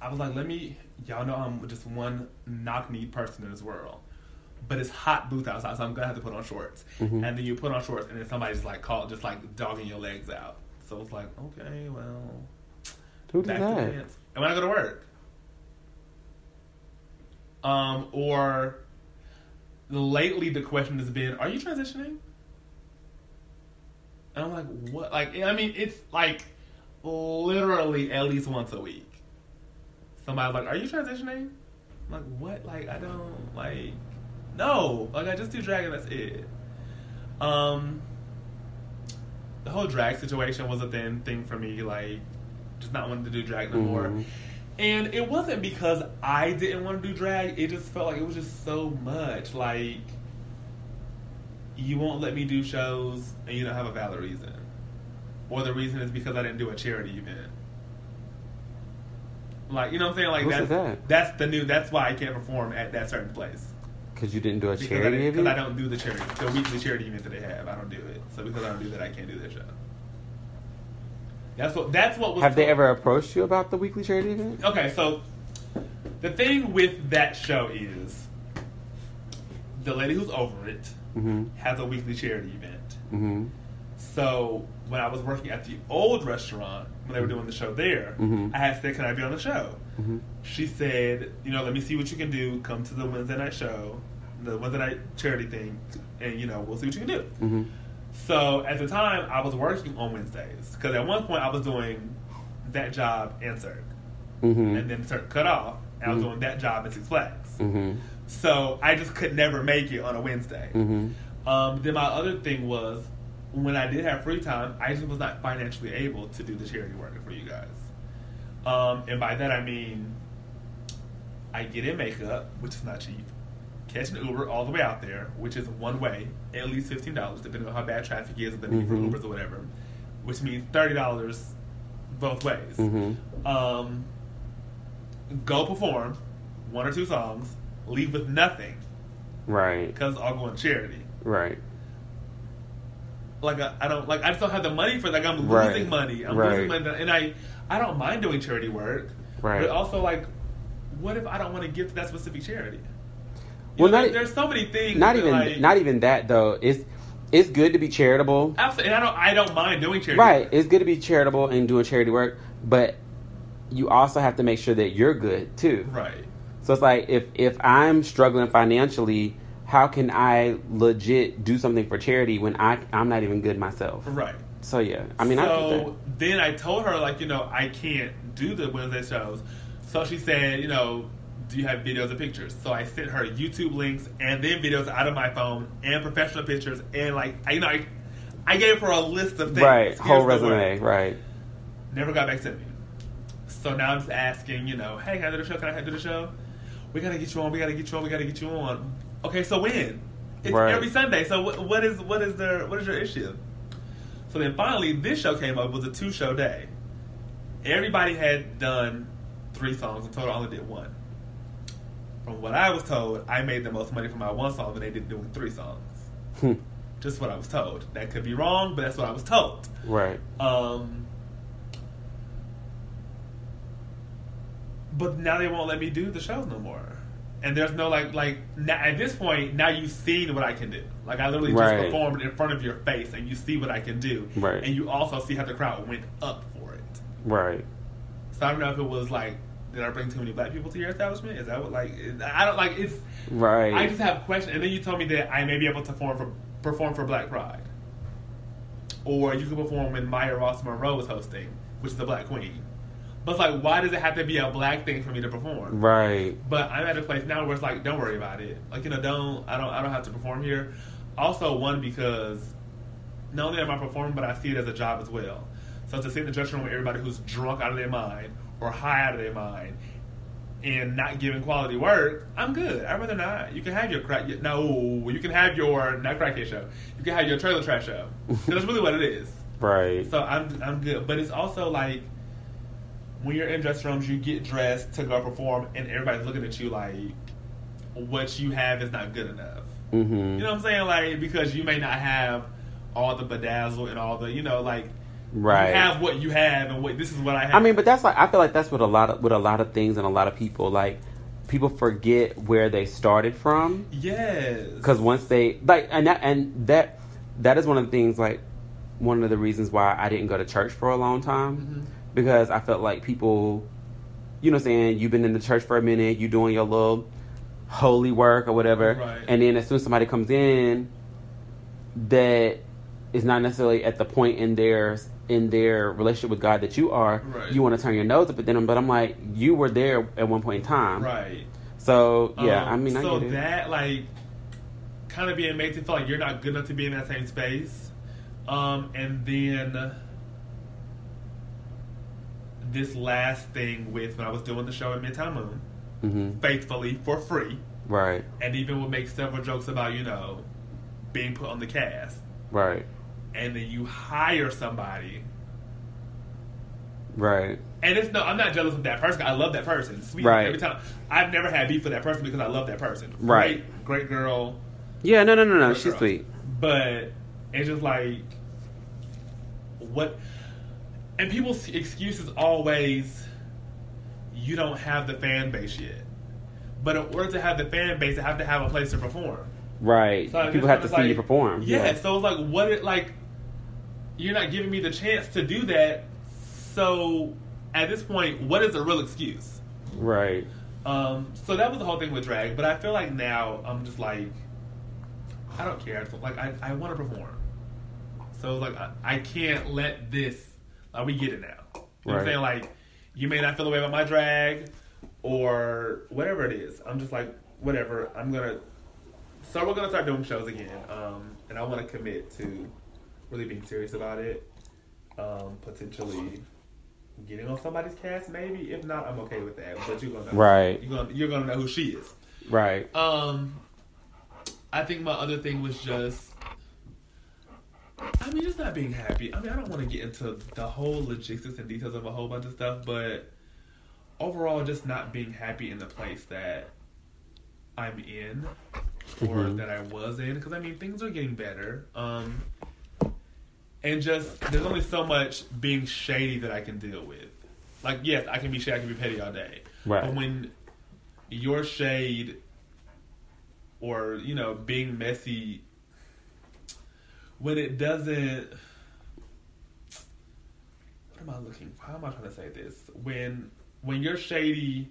I was like, let me, y'all know I'm just one knock knee person in this world, but it's hot booth outside, so I'm gonna have to put on shorts. Mhm. And then you put on shorts, and then somebody's like called, just like dogging your legs out. So it's like, okay, well, Who did that? And when I go to work, um, or lately the question has been, are you transitioning? And I'm like, what? Like, I mean, it's like literally at least once a week. Somebody's like, are you transitioning? I'm like, what? Like, I don't, like, no. Like, I just do drag and that's it. Um, the whole drag situation was a thin thing for me, like, just not wanting to do drag no more. Mhm. And it wasn't because I didn't want to do drag. It just felt like it was just so much. Like, you won't let me do shows and you don't have a valid reason. Or the reason is because I didn't do a charity event. Like, you know what I'm saying? Like, that's, that? that's the new, that's why I can't perform at that certain place. Because you didn't do a Because I, charity didn't- 'cause I don't do the charity, the weekly charity event that they have. I don't do it. So because I don't do that, I can't do their show. That's what, that's what was Have they told- ever approached you about the weekly charity event? Okay, so the thing with that show is the lady who's over it Mm-hmm. has a weekly charity event. Mm-hmm. So when I was working at the old restaurant when they were doing the show there, Mhm. I had said, "Can I be on the show?" Mm-hmm. She said, "You know, let me see what you can do. Come to the Wednesday night show, the Wednesday night charity thing, and you know, we'll see what you can do." Mm-hmm. So at the time, I was working on Wednesdays because at one point I was doing that job and Cirque, Mm-hmm. and then Cirque cut off, and I was Mhm. doing that job at Six Flags. Mm-hmm. So I just could never make it on a Wednesday. Mm-hmm. Um, then my other thing was when I did have free time, I just was not financially able to do the charity work for you guys. Um, and by that I mean I get in makeup, which is not cheap. Catch an Uber all the way out there, which is one way, at least fifteen dollars, depending on how bad traffic is, or the need for Mhm. Ubers or whatever. Which means thirty dollars both ways. Mm-hmm. Um, go perform one or two songs, leave with nothing Right. because it's all going to charity. Right. like I, I don't like I just don't have the money for like I'm losing Right. money. I'm Right. losing money, and I I don't mind doing charity work, Right. but also like, what if I don't want to give to that specific charity? Well, know, not there's so many things. Not even like, not even that though. It's it's good to be charitable. absolutely. And I don't I don't mind doing charity. Right. work. It's good to be charitable and doing charity work, but you also have to make sure that you're good too. Right. So it's like if if I'm struggling financially, how can I legit do something for charity when I I'm not even good myself? Right. So yeah, I mean I so get then I told her like you know I can't do the Wednesday shows. So she said you know do you have videos and pictures? So I sent her YouTube links and then videos out of my phone and professional pictures and like I you know I, I gave her a list of things. Right. Here's Whole resume. Right. Never got back to me. So now I'm just asking, you know, hey, can I do the show? Can I do the show? We gotta get you on. We gotta get you on. We gotta get you on. Okay, so when? It's Right. every Sunday. So what, what is what is their what is your issue? So then finally, this show came up. It was a two show day. Everybody had done three songs. In total, I only did one. From what I was told, I made the most money from my one song than they did doing three songs. Hmm. Just what I was told. That could be wrong, but that's what I was told. Right. Um, but now they won't let me do the shows no more. And there's no like like now, at this point now you've seen what I can do. Like I literally Right. just performed in front of your face, and you see what I can do. Right. And you also see how the crowd went up for it. Right. So I don't know if it was like, did I bring too many black people to your establishment? Is that what like? I don't like it's. Right. I just have questions, and then you told me that I may be able to perform for perform for Black Pride, or you can perform when Maya Ross Monroe is hosting, which is the Black Queen. But it's like, why does it have to be a black thing for me to perform? right. But I'm at a place now where it's like, don't worry about it. Like you know, don't I don't I don't have to perform here. Also, one because not only am I performing, but I see it as a job as well. So to sit in the dressing room with everybody who's drunk out of their mind or high out of their mind and not giving quality work, I'm good. I'd rather not. You can have your crack. No, you can have your not crackhead show. You can have your trailer trash show. that's really what it is. Right. So I'm I'm good. But it's also like when you're in dress rooms, you get dressed to go perform, and everybody's looking at you like what you have is not good enough. Mm-hmm. You know what I'm saying? Like because you may not have all the bedazzle and all the you know like Right. you have what you have and what this is what I have. I mean, but that's like I feel like that's what a lot of with a lot of things and a lot of people like people forget where they started from yes, because once they like and that and that that is one of the things like one of the reasons why I didn't go to church for a long time Mhm. because I felt like people, you know, what I'm saying you've been in the church for a minute, you doing your little holy work or whatever, Right. and then as soon as somebody comes in that is not necessarily at the point in their in their relationship with God that you are, Right. you want to turn your nose up at them. But I'm like, you were there at one point in time, right. So yeah, Um, I mean, I so that like kind of being made to feel like you're not good enough to be in that same space, um, and then this last thing with when I was doing the show at Midtown Moon, hmm faithfully for free, Right, and even would make several jokes about you know being put on the cast, right, and then you hire somebody. right, And it's no, I'm not jealous of that person. I love that person. Sweet Right. every time. I've never had beef with that person because I love that person. Right. Great, great girl. yeah. No, no, no, no. She's girl. sweet. But it's just like what and people's excuse is always you don't have the fan base yet. But in order to have the fan base, they have to have a place to perform. Right. So People have to see you like- perform. Yeah, so it's like what it like you're not giving me the chance to do that. So at this point, what is the real excuse? Right. Um, so that was the whole thing with drag. But I feel like now I'm just like, I don't care. Like I, I want to perform. So like I, I can't let this. Like we get it now. You know what I'm saying? Like you may not feel the way about my drag, or whatever it is. I'm just like whatever. I'm gonna. So we're gonna start doing shows again, um, and I want to commit to really being serious about it. Um, potentially getting on somebody's cast, maybe. If not, I'm okay with that. But you're gonna know. Right. You're gonna you're gonna know who she is. Right. Um, I think my other thing was just, I mean, just not being happy. I mean, I don't want to get into the whole logistics and details of a whole bunch of stuff, but overall, just not being happy in the place that I'm in or Mhm. that I was in. Because I mean, things are getting better. Um, and just there's only so much being shady that I can deal with. Like, yes, I can be shady, I can be petty all day. Right. But when your shade or you know being messy when it doesn't what am i looking for how am i trying to say this when when you're shady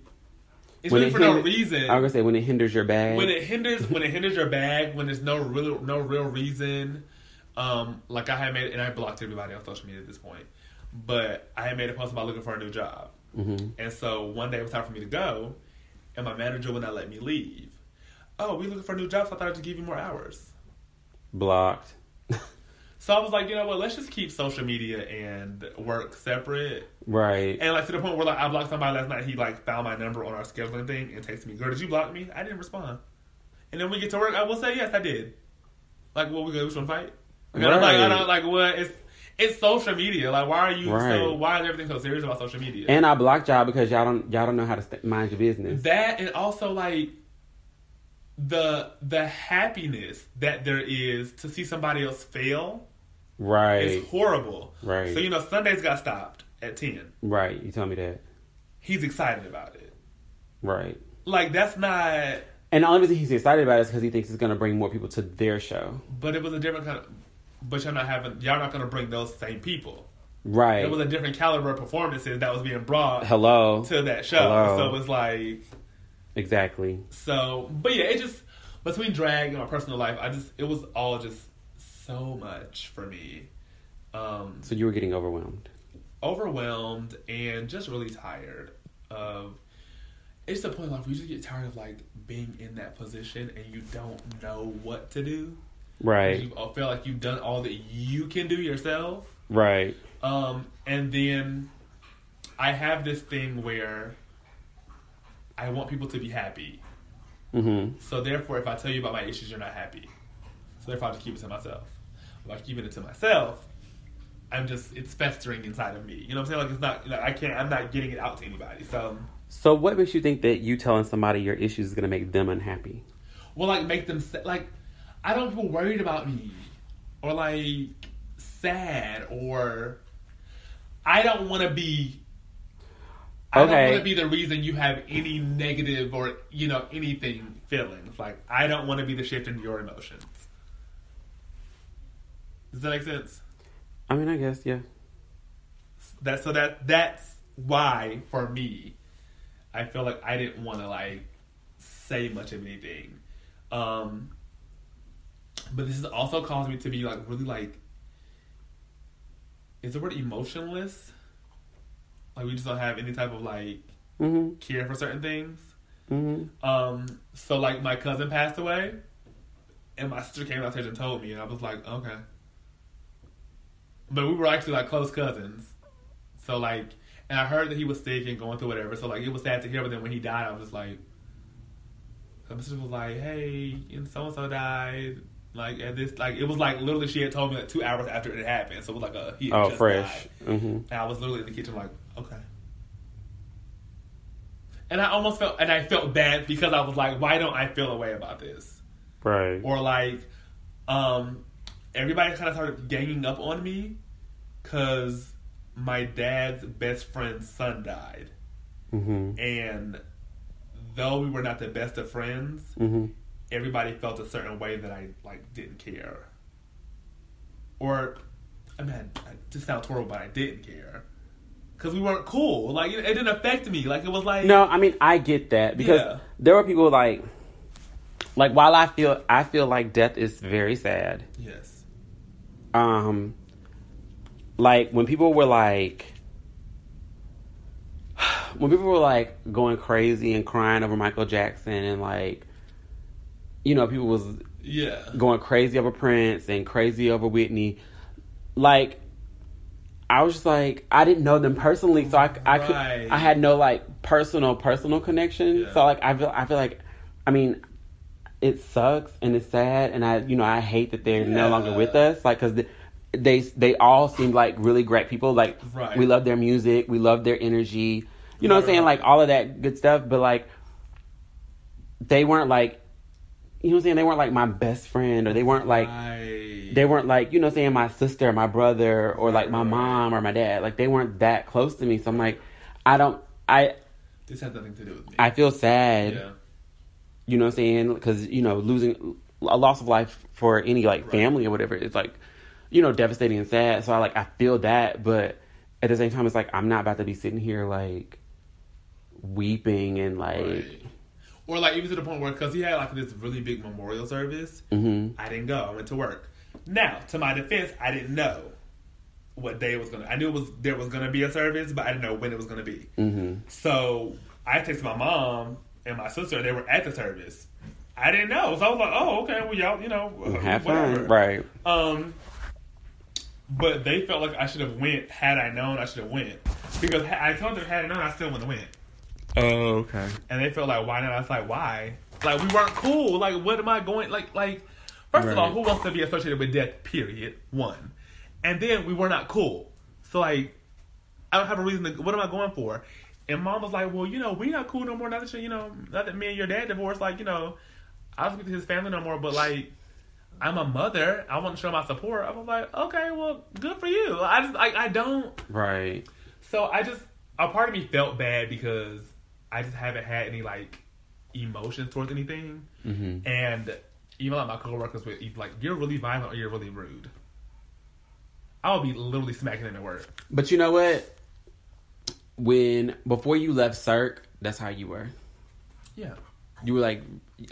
it's When it for no reason I was gonna say when it hinders your bag. when it hinders when it hinders your bag when there's no real no real reason um like i had made and i blocked everybody on social media at this point but i had made a post about looking for a new job hmm and so one day it was time for me to go, and my manager would not let me leave. Oh, we looking for new jobs. I thought I'd just give you more hours. Blocked. So I was like, you know what? Let's just keep social media and work separate. Right. And like to the point where like I blocked somebody last night. He like found my number on our scheduling thing and texted me, "Girl, did you block me?" I didn't respond. And then we get to work, I will say yes, I did. Like, what we gonna, we gonna fight? Like, I'm like, I don't like what it's it's social media. Like, why are you so? Why is everything so serious about social media? And I blocked y'all because y'all don't y'all don't know how to st- mind your business. that and also like the the happiness that there is to see somebody else fail right. is horrible. Right. So you know, Sundays got stopped at ten. Right. You told me that. He's excited about it. Right. Like that's not. And the only reason he's excited about it is because he thinks it's going to bring more people to their show. But it was a different kind of. But y'all not having. Y'all not going to bring those same people. Right. It was a different caliber of performances that was being brought Hello. to that show. Hello. So it was like. Exactly. So, but yeah, it just between drag and my personal life, I just it was all just so much for me. Um, So you were getting overwhelmed. overwhelmed and just really tired of. It's the point like where you just get tired of like being in that position and you don't know what to do. Right. You feel like you've done all that you can do yourself. Right. Um, and then I have this thing where I want people to be happy. Mm-hmm. So therefore, if I tell you about my issues, you're not happy. So therefore, I have to keep it to myself. If I keep it to myself, I'm just it's festering inside of me. You know what I'm saying? Like it's not. Know, I can't. I'm not getting it out to anybody. So So what makes you think that you telling somebody your issues is going to make them unhappy? well, like make them like I don't feel worried about me or like sad or I don't want to be. I don't want to be the reason you have any negative or you know anything feelings. Like I don't want to be the shift in your emotions. Does that make sense? I mean, I guess yeah. That so that that's why for me, I feel like I didn't want to like say much of anything. Um, but this has also caused me to be like really like is the word emotionless? Like we just don't have any type of like Mm-hmm. care for certain things. Mm-hmm. Um, so like my cousin passed away, and my sister came downstairs and told me, and I was like, okay. But we were actually like close cousins, so like, and I heard that he was sick and going through whatever. So like, it was sad to hear. But then when he died, I was just like, my sister was like, hey, and so and so died. Like at this, like it was like literally she had told me like two hours after it happened. So it was like a he Oh, fresh. Mm-hmm. And I was literally in the kitchen like, okay. And I almost felt, and I felt bad because I was like, why don't I feel a way about this? Right. Or like, um, everybody kind of started ganging up on me because my dad's best friend's son died. Mm-hmm. And though we were not the best of friends, Mm-hmm. Everybody felt a certain way that I like didn't care. Or, I mean, I just sounds horrible, but I didn't care because we weren't cool. Like it, it didn't affect me. Like it was like No, I mean I get that because Yeah. there were people like, like while I feel I feel like death is very sad. yes, Um, like when people were like, when people were like going crazy and crying over Michael Jackson and like, you know, people was yeah, going crazy over Prince and crazy over Whitney. Like, I was just like, I didn't know them personally, so I, I could, I had no like personal, personal connection. Yeah. So like, I feel, I feel like, I mean, it sucks and it's sad, and I, you know, I hate that they're no longer with us. Like, cause they, they, they all seemed like really great people. Like, Right. we love their music, we love their energy. You know what I'm saying? right. Like all of that good stuff, but like, they weren't like, you know what I'm saying? They weren't like my best friend, or they weren't like I, they weren't like you know saying my sister or my brother or like my mom or my dad like they weren't that close to me so i'm like i don't i this had nothing to do with me. i feel sad yeah, you know what i'm saying because you know losing a loss of life for any like Right. family or whatever it's like you know devastating and sad so i like i feel that but at the same time it's like i'm not about to be sitting here like weeping and like right. Or like even to the point where because he had like this really big memorial service, hmm I didn't go. I went to work. Now, to my defense, I didn't know what day it was gonna. I knew it was there was gonna be a service, but I didn't know when it was gonna be. hmm So I texted my mom and my sister. They were at the service. I didn't know, so I was like, "Oh, okay. Well, y'all, you know, Have whatever." fun, right? Um, but they felt like I should have went. Had I known, I should have went because I told them had I known, I still wouldn't have went. Oh, okay. And they felt like, why not? I was like, why? Like we weren't cool. Like what am I going? Like like first of all, who wants to be associated with death? Period. One, and then we were not cool. So like, I don't have a reason to. What am I going for? And mom was like, well, you know, we not cool no more. Now that you, you know, now that me and your dad divorced, like, you know, I don't speak to his family no more. But like, I'm a mother. I want to show my support. I was like, okay, well, good for you. I just, I, I don't. Right. So I just a part of me felt bad because I just haven't had any like emotions towards anything, hmm and even like my coworkers would like you're really violent or you're really rude. I would be literally smacking them at work. But you know what? When before you left Cirque, that's how you were. Yeah, You were like,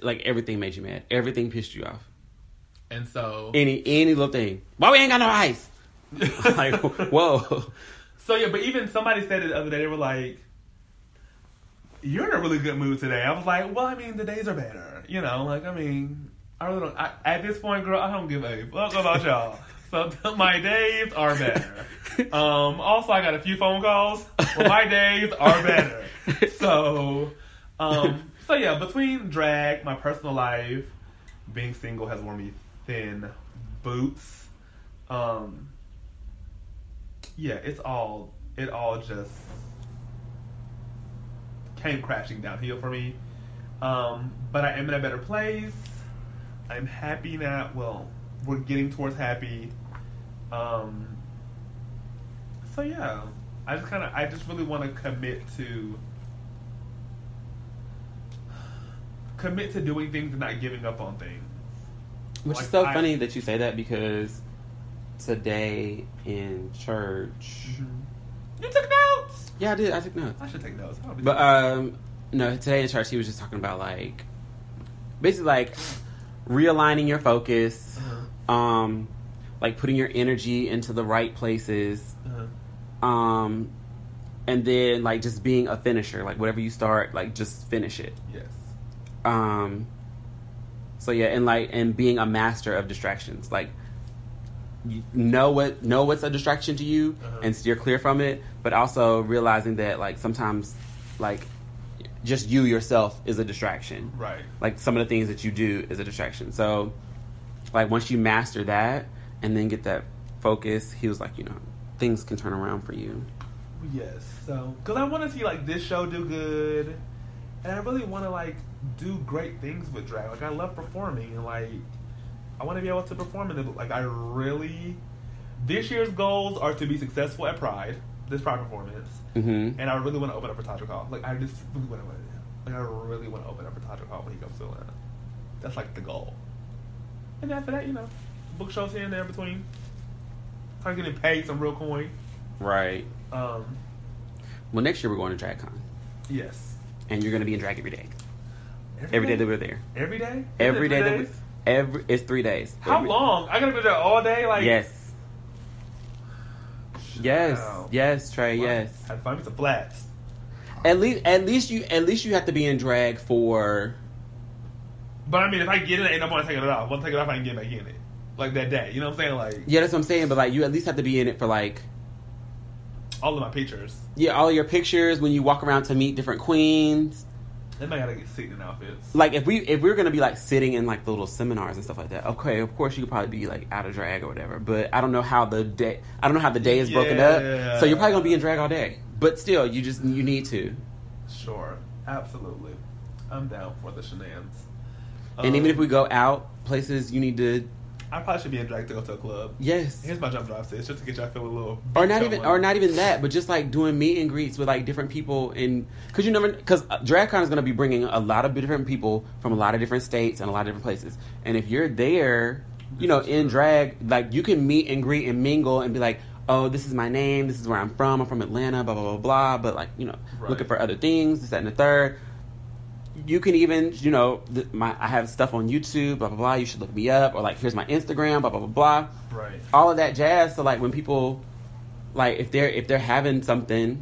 like everything made you mad. Everything pissed you off. and so Any any little thing. Why we ain't got no ice? like whoa. so yeah, but even somebody said it the other day. They were like, "You're in a really good mood today." I was like, "Well, I mean, the days are better, you know. Like, I mean, I really don't. I, at this point, girl, I don't give a fuck about y'all. So my days are better. Um, also, I got a few phone calls. Well, my days are better. So, um, so yeah, between drag, my personal life, being single has worn me thin boots. Um, yeah, it's all it all just came crashing downhill for me. Um, but I am in a better place. I'm happy now. Well, we're getting towards happy. Um, so yeah, I just kind of, I just really want to commit to commit to doing things and not giving up on things. Which Like, is so I- funny that you say that because today in church. You took notes. Yeah, I did. I took notes. I should take notes. I don't be But um, no, today in church he was just talking about like, basically like realigning your focus, Uh-huh. um, like putting your energy into the right places, Uh-huh. um, and then like just being a finisher. Like whatever you start, like just finish it. Yes. Um, so yeah, and like and being a master of distractions, like you know what know what's a distraction to you Uh-huh. and steer clear from it, but also realizing that like sometimes like just you yourself is a distraction. Right. Like some of the things that you do is a distraction. So like once you master that and then get that focus, he was like, you know, things can turn around for you. Yes. So, because I want to see like this show do good, and I really want to like do great things with drag. Like I love performing, and like I want to be able to perform in it. Like I really, this year's goals are to be successful at Pride, this Pride performance, Mm-hmm. and I really want to open up for Todrick Hall. Like I just really want to, like I really want to open up for Todrick Hall when he comes to Atlanta. That's like the goal. And after that, you know, book shows here and there between. Start getting paid some real coin. Right. Um, Well, next year we're going to DragCon, yes. and you're going to be in drag every day. Every day that we're there. Every day? Every Is it day that we? Every it's three days. How Every- long? I gotta be there all day. Like Yes. Yes. Wow. Yes, Trey. Yes. I find me some flats. At least, at least you, at least you have to be in drag for. But I mean, if I get it, ain't no point taking it off. Once I take it off, I can get back in it. Like that day. You know what I'm saying? Like Yeah, that's what I'm saying. But like, you at least have to be in it for like, all of my pictures. yeah, all your pictures when you walk around to meet different queens. Then might gotta get sitting in outfits. Like, if we if we are gonna be like sitting in like the little seminars and stuff like that, okay, of course you could probably be like out of drag or whatever. But I don't know how the day, I don't know how the day is broken Yeah. up. So you're probably gonna be in drag all day. But still, you just you need to. Sure, absolutely. I'm down for the shenanigans. And Um, even if we go out places, you need to I probably should be in drag to go to a club. yes, Here's my jump drive sis, just to get y'all feel a little. or not even or not even that, but just like doing meet and greets with like different people and because you never because DragCon is going to be bringing a lot of different people from a lot of different states and a lot of different places, and if you're there, you know, in drag, like you can meet and greet and mingle and be like. Oh, this is my name. This is where I'm from. I'm from Atlanta. Blah blah blah blah. But like you know, Right. looking for other things. This that and the third. You can even you know th- my I have stuff on YouTube blah blah blah you should look me up or like here's my Instagram blah blah blah blah Right. all of that jazz so like when people like if they're if they're having something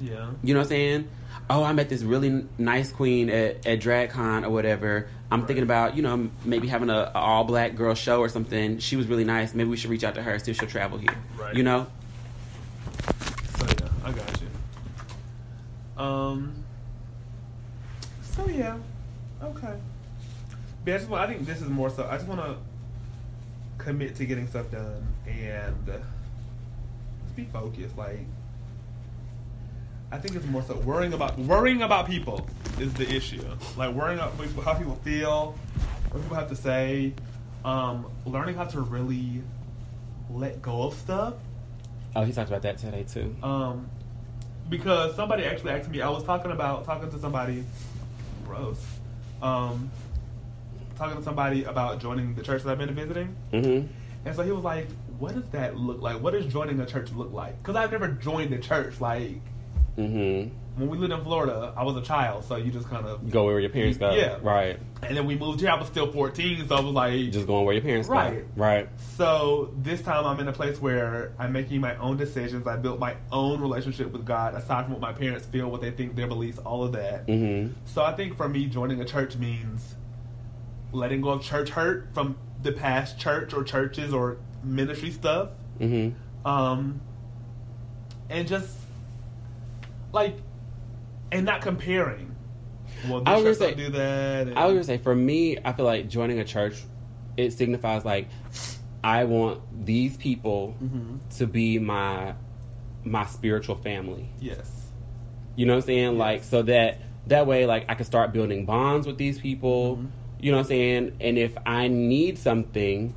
Yeah. you know what I'm saying oh, I met this really nice queen at, at DragCon or whatever. I'm Right. thinking about, you know, maybe having a, a all black girl show or something. She was really nice. Maybe we should reach out to her, see if she'll travel here. Right. You know? So yeah, I got you. Um. So yeah, okay. But I just want, I think this is more so. I just want to commit to getting stuff done and just be focused. Like, I think it's more so worrying about worrying about people is the issue. Like worrying about people- how people feel, what people have to say. Um, learning how to really let go of stuff. Oh, he talked about that today too. Um, because somebody actually asked me, I was talking about talking to somebody, gross. Um, talking to somebody about joining the church that I've been visiting, Mm-hmm. and so he was like, "What does that look like? What does joining a church look like?" Because I've never joined a church. Like Mm-hmm. When we lived in Florida, I was a child, so you just kind of, Go where your parents go. Yeah. Right. and then we moved here. I was still fourteen, so I was like, Just going where your parents Right. go. Right. So this time I'm in a place where I'm making my own decisions. I built my own relationship with God, aside from what my parents feel, what they think, their beliefs, all of that. Mm-hmm. So I think for me, joining a church means letting go of church hurt from the past church or churches or ministry stuff, Mm-hmm. um, and just like, and not comparing. Well, I this church gonna don't do that. and- I was gonna say, for me, I feel like joining a church, it signifies like I want these people Mhm. to be my my spiritual family. yes, You know what I'm saying? Like so that that way, like I can start building bonds with these people. Mhm. You know what I'm saying? And if I need something,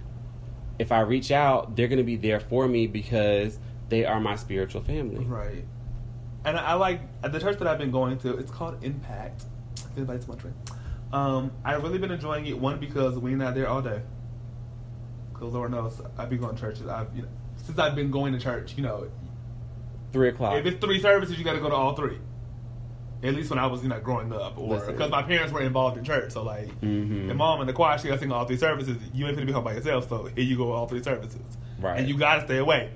if I reach out, they're gonna be there for me because they are my spiritual family. Right. And I, I like at the church that I've been going to. It's called Impact. If anybody's wondering, um, I've really been enjoying it. One because we're not there all day. Because Lord knows I've been going to churches. I've you know since I've been going to church. You know, Three o'clock. if it's three services, you got to go to all three. At least when I was you know growing up, or because my parents were involved in church. So like, Mhm. your mom and the choir, she got to sing all three services. You ain't gonna be home by yourself. So here you go, all three services. Right. And you got to stay away.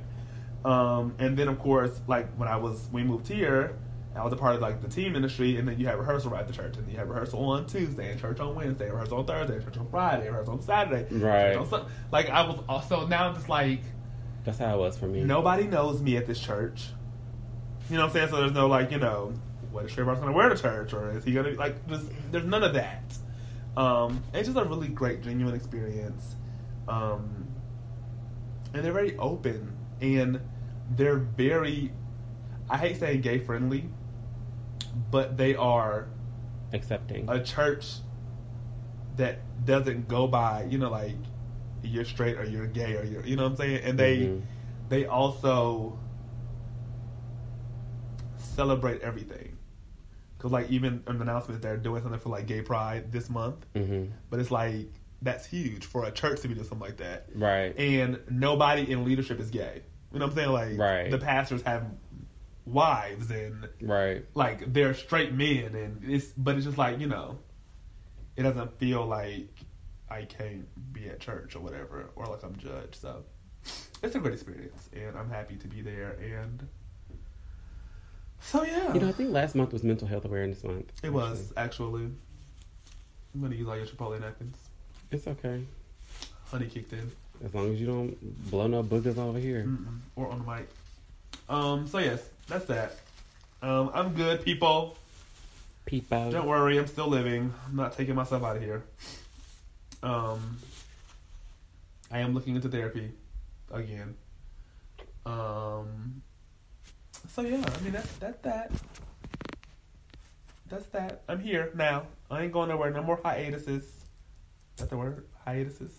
Um, and then of course, like when I was when we moved here, I was a part of like the team ministry, and then you have rehearsal right at the church, and you have rehearsal on Tuesday, and church on Wednesday, rehearsal on Thursday, church on Friday, rehearsal on Saturday, Right. on Like I was also now I'm just like That's how it was for me. nobody knows me at this church. You know what I'm saying? So there's no like you know what is Trayvon's gonna wear to church, or is he gonna like? There's, there's none of that. Um, it's just a really great, genuine experience. Um, and they're very open and they're very I hate saying gay friendly, but they are Accepting. a church that doesn't go by, you know, like you're straight or you're gay or you're you know what I'm saying? And they Mhm. they also celebrate everything. Cause like even an announcement they're doing something for like gay pride this month, hmm but it's like that's huge for a church to be doing something like that. Right. And nobody in leadership is gay. You know what I'm saying? Like Right. the pastors have wives and Right. like they're straight men and it's but it's just like, you know, it doesn't feel like I can't be at church or whatever or like I'm judged. So it's a great experience and I'm happy to be there and so yeah. You know, I think last month was Mental Health Awareness Month. it was actually I'm gonna use all your Chipotle napkins. It's okay. Honey kicked in. As long as you don't blow no boogers over here. Mm-mm. or on the mic. Um. So yes, that's that. Um. I'm good, people. People. Don't worry, I'm still living. I'm not taking myself out of here. Um. I am looking into therapy again. Um. So yeah, I mean that's that's that. That's that. I'm here now. I ain't going nowhere. No more hiatuses. Is that the word? Hiatuses.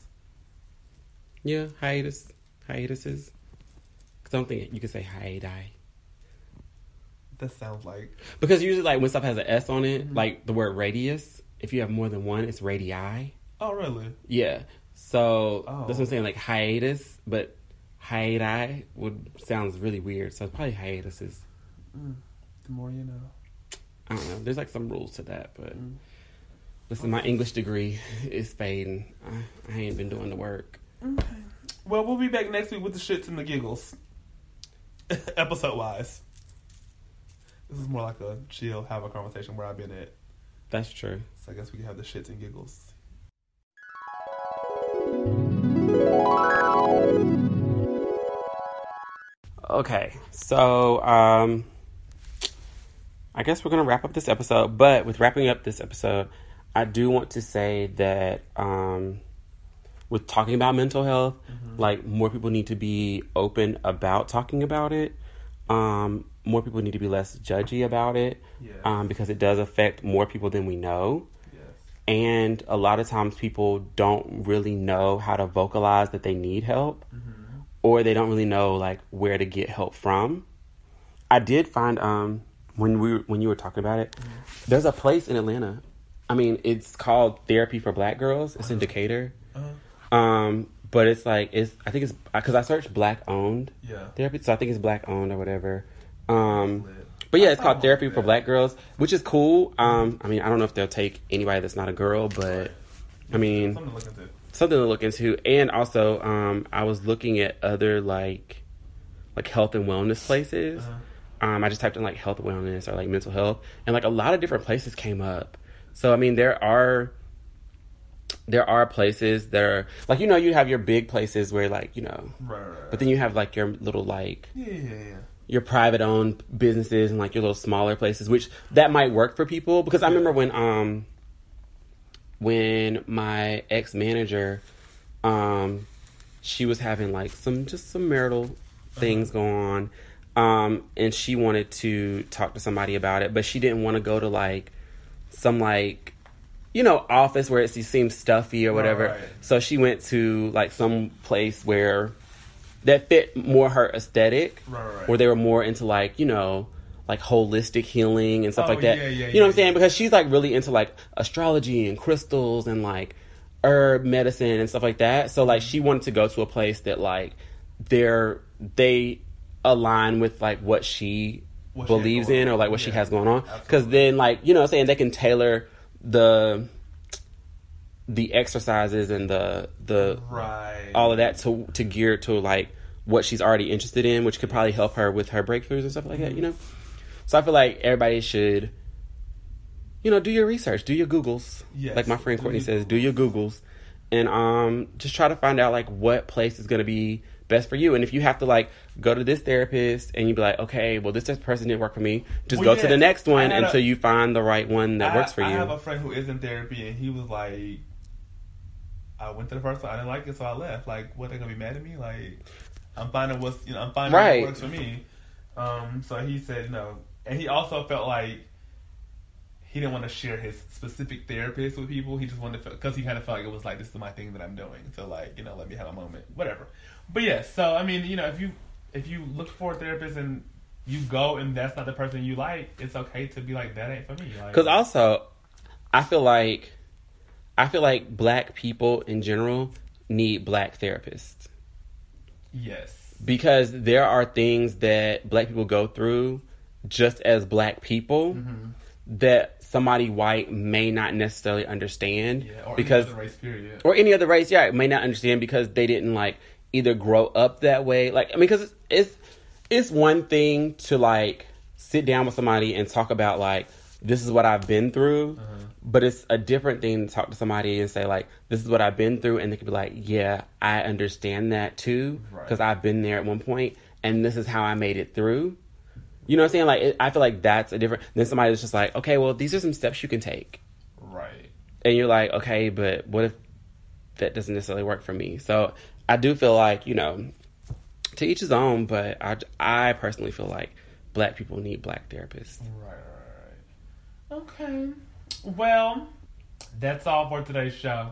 Yeah, hiatus. Hiatuses. Because I don't think you can say hiati. That sounds like Because usually, like, when stuff has an S on it, Mhm. like the word radius, if you have more than one, it's radii. Oh really? Yeah. So Oh. that's what I'm saying, like hiatus, but hiati would sounds really weird. So it's probably hiatuses. Mm. The more you know. I don't know. There's like some rules to that, but Mm. listen, my English degree is fading. I, I ain't been doing the work. Okay. Well, we'll be back next week with the shits and the giggles, episode wise. This is more like a chill, have a conversation where I've been at. That's true. So I guess we can have the shits and giggles. Okay, so um, I guess we're gonna wrap up this episode. But with wrapping up this episode, I do want to say that um, with talking about mental health, like more people need to be open about talking about it. Um, more people need to be less judgy about it Yeah. um, because it does affect more people than we know. yes. And a lot of times people don't really know how to vocalize that they need help or they don't really know like where to get help from. I did find um when we when you were talking about it, there's a place in Atlanta. I mean, it's called Therapy for Black Girls. It's in Decatur. Uh-huh. Um, but it's like it's I think it's because I searched black owned Yeah. therapy, so I think it's black owned or whatever. Um, but yeah, it's called Therapy for. Black Girls, which is cool. Um, I mean, I don't know if they'll take anybody that's not a girl, but I mean, Something to look into. something to look into. And also, um, I was looking at other like like health and wellness places. Uh-huh. Um, I just typed in like health wellness or like mental health, and like a lot of different places came up. So I mean, there are there are places that are like you know you have your big places where like you know, Right, right, right. but then you have like your little like yeah, yeah, yeah. your private owned businesses and like your little smaller places, which that might work for people. Because I remember when um when my ex manager um she was having like some just some marital things going on. Um and she wanted to talk to somebody about it, but she didn't want to go to like some like you know, office where it seems stuffy or whatever. Right. So she went to like some place where that fit more her aesthetic, Right, right, where they were more into like you know like holistic healing and stuff Oh, like that. yeah, yeah, you know what I'm saying? yeah. Because she's like really into like astrology and crystals and like herb medicine and stuff like that. So like she wanted to go to a place that like they're they align with like what she What believes going in or like what she has going on. Because then like you know what I'm saying they can tailor the the exercises and the the Right. all of that to to gear to like what she's already interested in, which could probably help her with her breakthroughs and stuff like that, you know? So I feel like everybody should you know, do your research, do your Googles. Yes, like my friend Courtney says, do your Googles. And um just try to find out like what place is gonna be best for you. And if you have to like go to this therapist and you be like, okay, well this person didn't work for me, just Well, go to the next one had a- until you find the right one that I- works for I you. I have a friend who is in therapy, and he was like, "I went to the first one, I didn't like it, so I left. Like, what they gonna be mad at me? Like, I'm finding what's you know, I'm finding Right. what works for me." Um, so he said no, and he also felt like he didn't want to share his specific therapist with people. He just wanted to because he kind of felt like it was like this is my thing that I'm doing. So like you know, let me have a moment, whatever. But yeah, so I mean, you know, if you if you look for a therapist and you go and that's not the person you like, it's okay to be like that ain't for me. Like, Because also, I feel like I feel like black people in general need black therapists yes. because there are things that black people go through just as black people Mm-hmm. that somebody white may not necessarily understand Yeah, or because any race period. or any other race, yeah, may not understand because they didn't like either grow up that way. Like, I mean, because it's, it's it's one thing to like sit down with somebody and talk about like this is what I've been through, Uh-huh. but it's a different thing to talk to somebody and say like this is what I've been through, and they could be like, yeah, I understand that too Right. because I've been there at one point, and this is how I made it through. You know what I'm saying? Like, it, I feel like that's a different. Then somebody that's just like, okay, well, these are some steps you can take right. and you're like, okay, but what if that doesn't necessarily work for me? So I do feel like you know, to each his own. But I, I personally feel like black people need black therapists. Right, right, right. Okay. Well, that's all for today's show.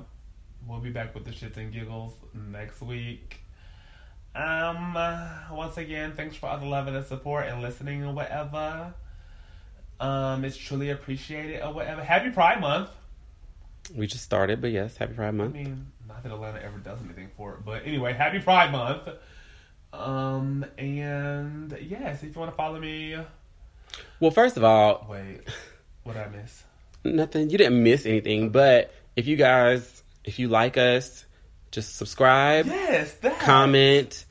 We'll be back with the shits and giggles next week. Um, uh, once again, thanks for all the love and the support and listening or whatever. Um, it's truly appreciated or whatever. Happy Pride Month. We just started, but yes, happy Pride I Month. mean, not that Atlanta ever does anything for it, but anyway, happy Pride Month. Um, and yes, if you want to follow me, Well, first of all, wait, what did I miss? nothing. You didn't miss anything, but if you guys, if you like us, just subscribe, Yes, that. comment,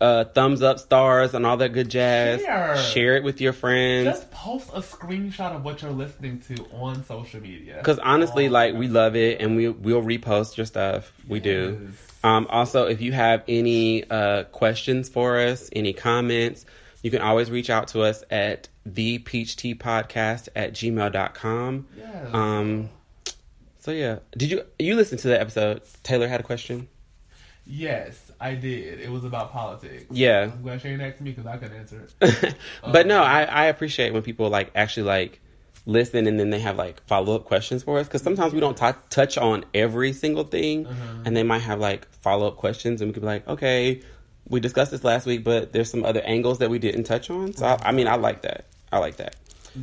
uh, thumbs up, stars, and all that good jazz. Share. Share it with your friends. Just post a screenshot of what you're listening to on social media. Because honestly, Oh, like we love it, and we we'll repost your stuff. We do. Um, also, if you have any uh, questions for us, any comments, you can always reach out to us at the peach tea podcast at gmail.com. Yes. Um, so yeah, did you you listen to the episode? Taylor had a question. Yes, I did. It was about politics. Yeah. I'm glad Shane asked me because I couldn't answer it. but no, I, I appreciate when people like actually like listen and then they have like follow up questions for us because sometimes we don't t- touch on every single thing and they might have like follow up questions and we could be like, okay, we discussed this last week, but there's some other angles that we didn't touch on. So I, I mean, I like that. I like that.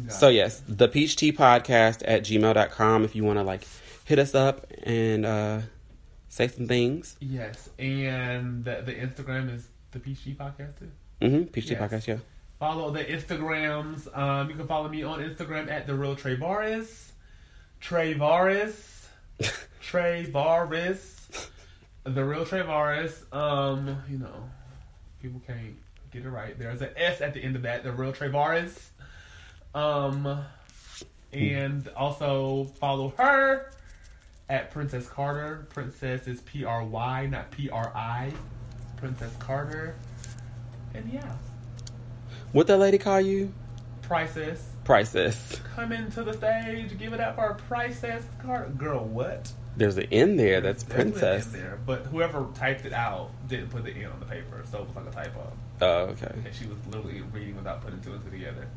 So yes, the peach tea podcast at gmail.com if you want to like hit us up and uh, say some things. Yes, and the, the Instagram is the PG Podcast too. Mm-hmm. Tea Yes. podcast, yeah. Follow the Instagrams. Um, you can follow me on Instagram at the real Travaris. Trey Varys. Travaris. The real Travaris. Um, you know, people can't get it right. There's an S at the end of that. The real Travaris. Um, and also follow her at Princess Carter. Princess is P R Y, not P R I. Princess Carter. And yeah, What that lady call you? Princess. Priceless. Come into the stage, give it up for Princess Carter. Girl, what? There's an N there. That's There's princess. There, but whoever typed it out didn't put the N on the paper, so it was like a typo. Oh, okay. And she was literally reading without putting two and two together.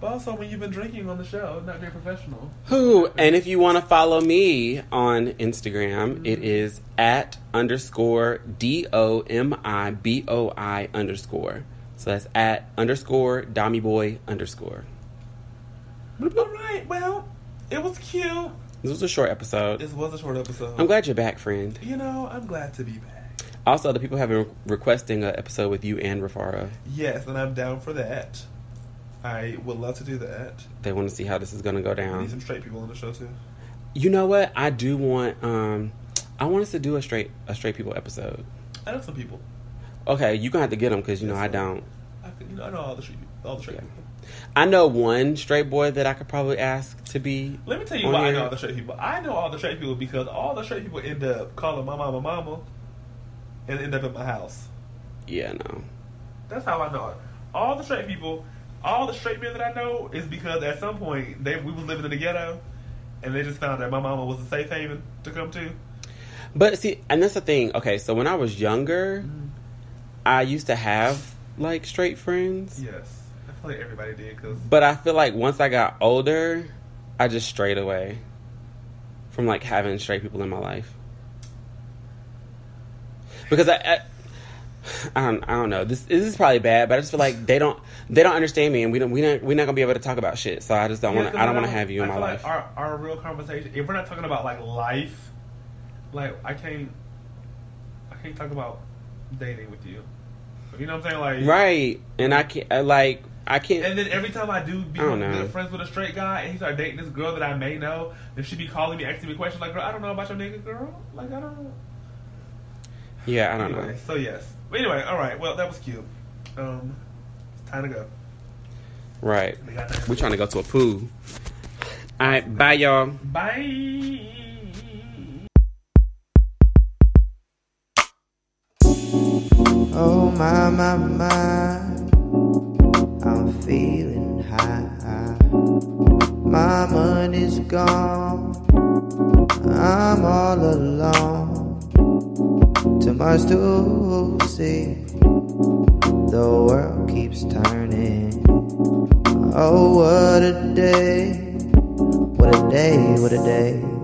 But also, when you've been drinking on the show, not very professional. Who? And if you want to follow me on Instagram, it mm-hmm. is at underscore D O M I B O I underscore. So that's at underscore Dommy Boy underscore. All right, well, it was cute. This was a short episode. This was a short episode. I'm glad you're back, friend. You know, I'm glad to be back. Also, the people have been requesting an episode with you and Rufaro. Yes, and I'm down for that. I would love to do that. They want to see how this is going to go We down. need some straight people on the show too. You know what? I do want. um I want us to do a straight a straight people episode. I know some people. Okay, you gonna have to get them because you know I don't. I, you know, I know all the straight, all the straight Yeah. people. I know one straight boy that I could probably ask to be. Let me tell you why I know all the straight people. I know all the straight people because all the straight people end up calling my mama mama and end up at my house. Yeah, no. That's how I know it. All the straight people, all the straight men that I know is because at some point they we was living in the ghetto and they just found that my mama was a safe haven to come to. But see, and that's the thing. Okay, so when I was younger, mm-hmm. I used to have like straight friends, Yes. I feel like everybody did because but I feel like once I got older, I just strayed away from like having straight people in my life because I. I I don't, I don't know. This, this is probably bad, but I just feel like they don't they don't understand me, and we don't we don't we're not gonna be able to talk about shit. So I just don't want to. I don't want to have you in I my feel life. Like our our real conversation. If we're not talking about like life, like I can't, I can't talk about dating with you. You know what I'm saying? Like Right, and I can't I, like I can't. And then every time I do I know. good friends with a straight guy, and he start dating this girl that I may know, then she be calling me, asking me questions like, "Girl, I don't know about your nigga, girl. Like, I don't know." yeah, I don't anyway, know. so yes. But anyway, all right. Well, that was cute. Um, it's time to go. Right, We We're trying to go to a pool. All right, bye, y'all. Bye. Oh my, my, my, I'm feeling high. My money's gone, I'm all alone. Too much to see, the world keeps turning. Oh, what a day, what a day, what a day.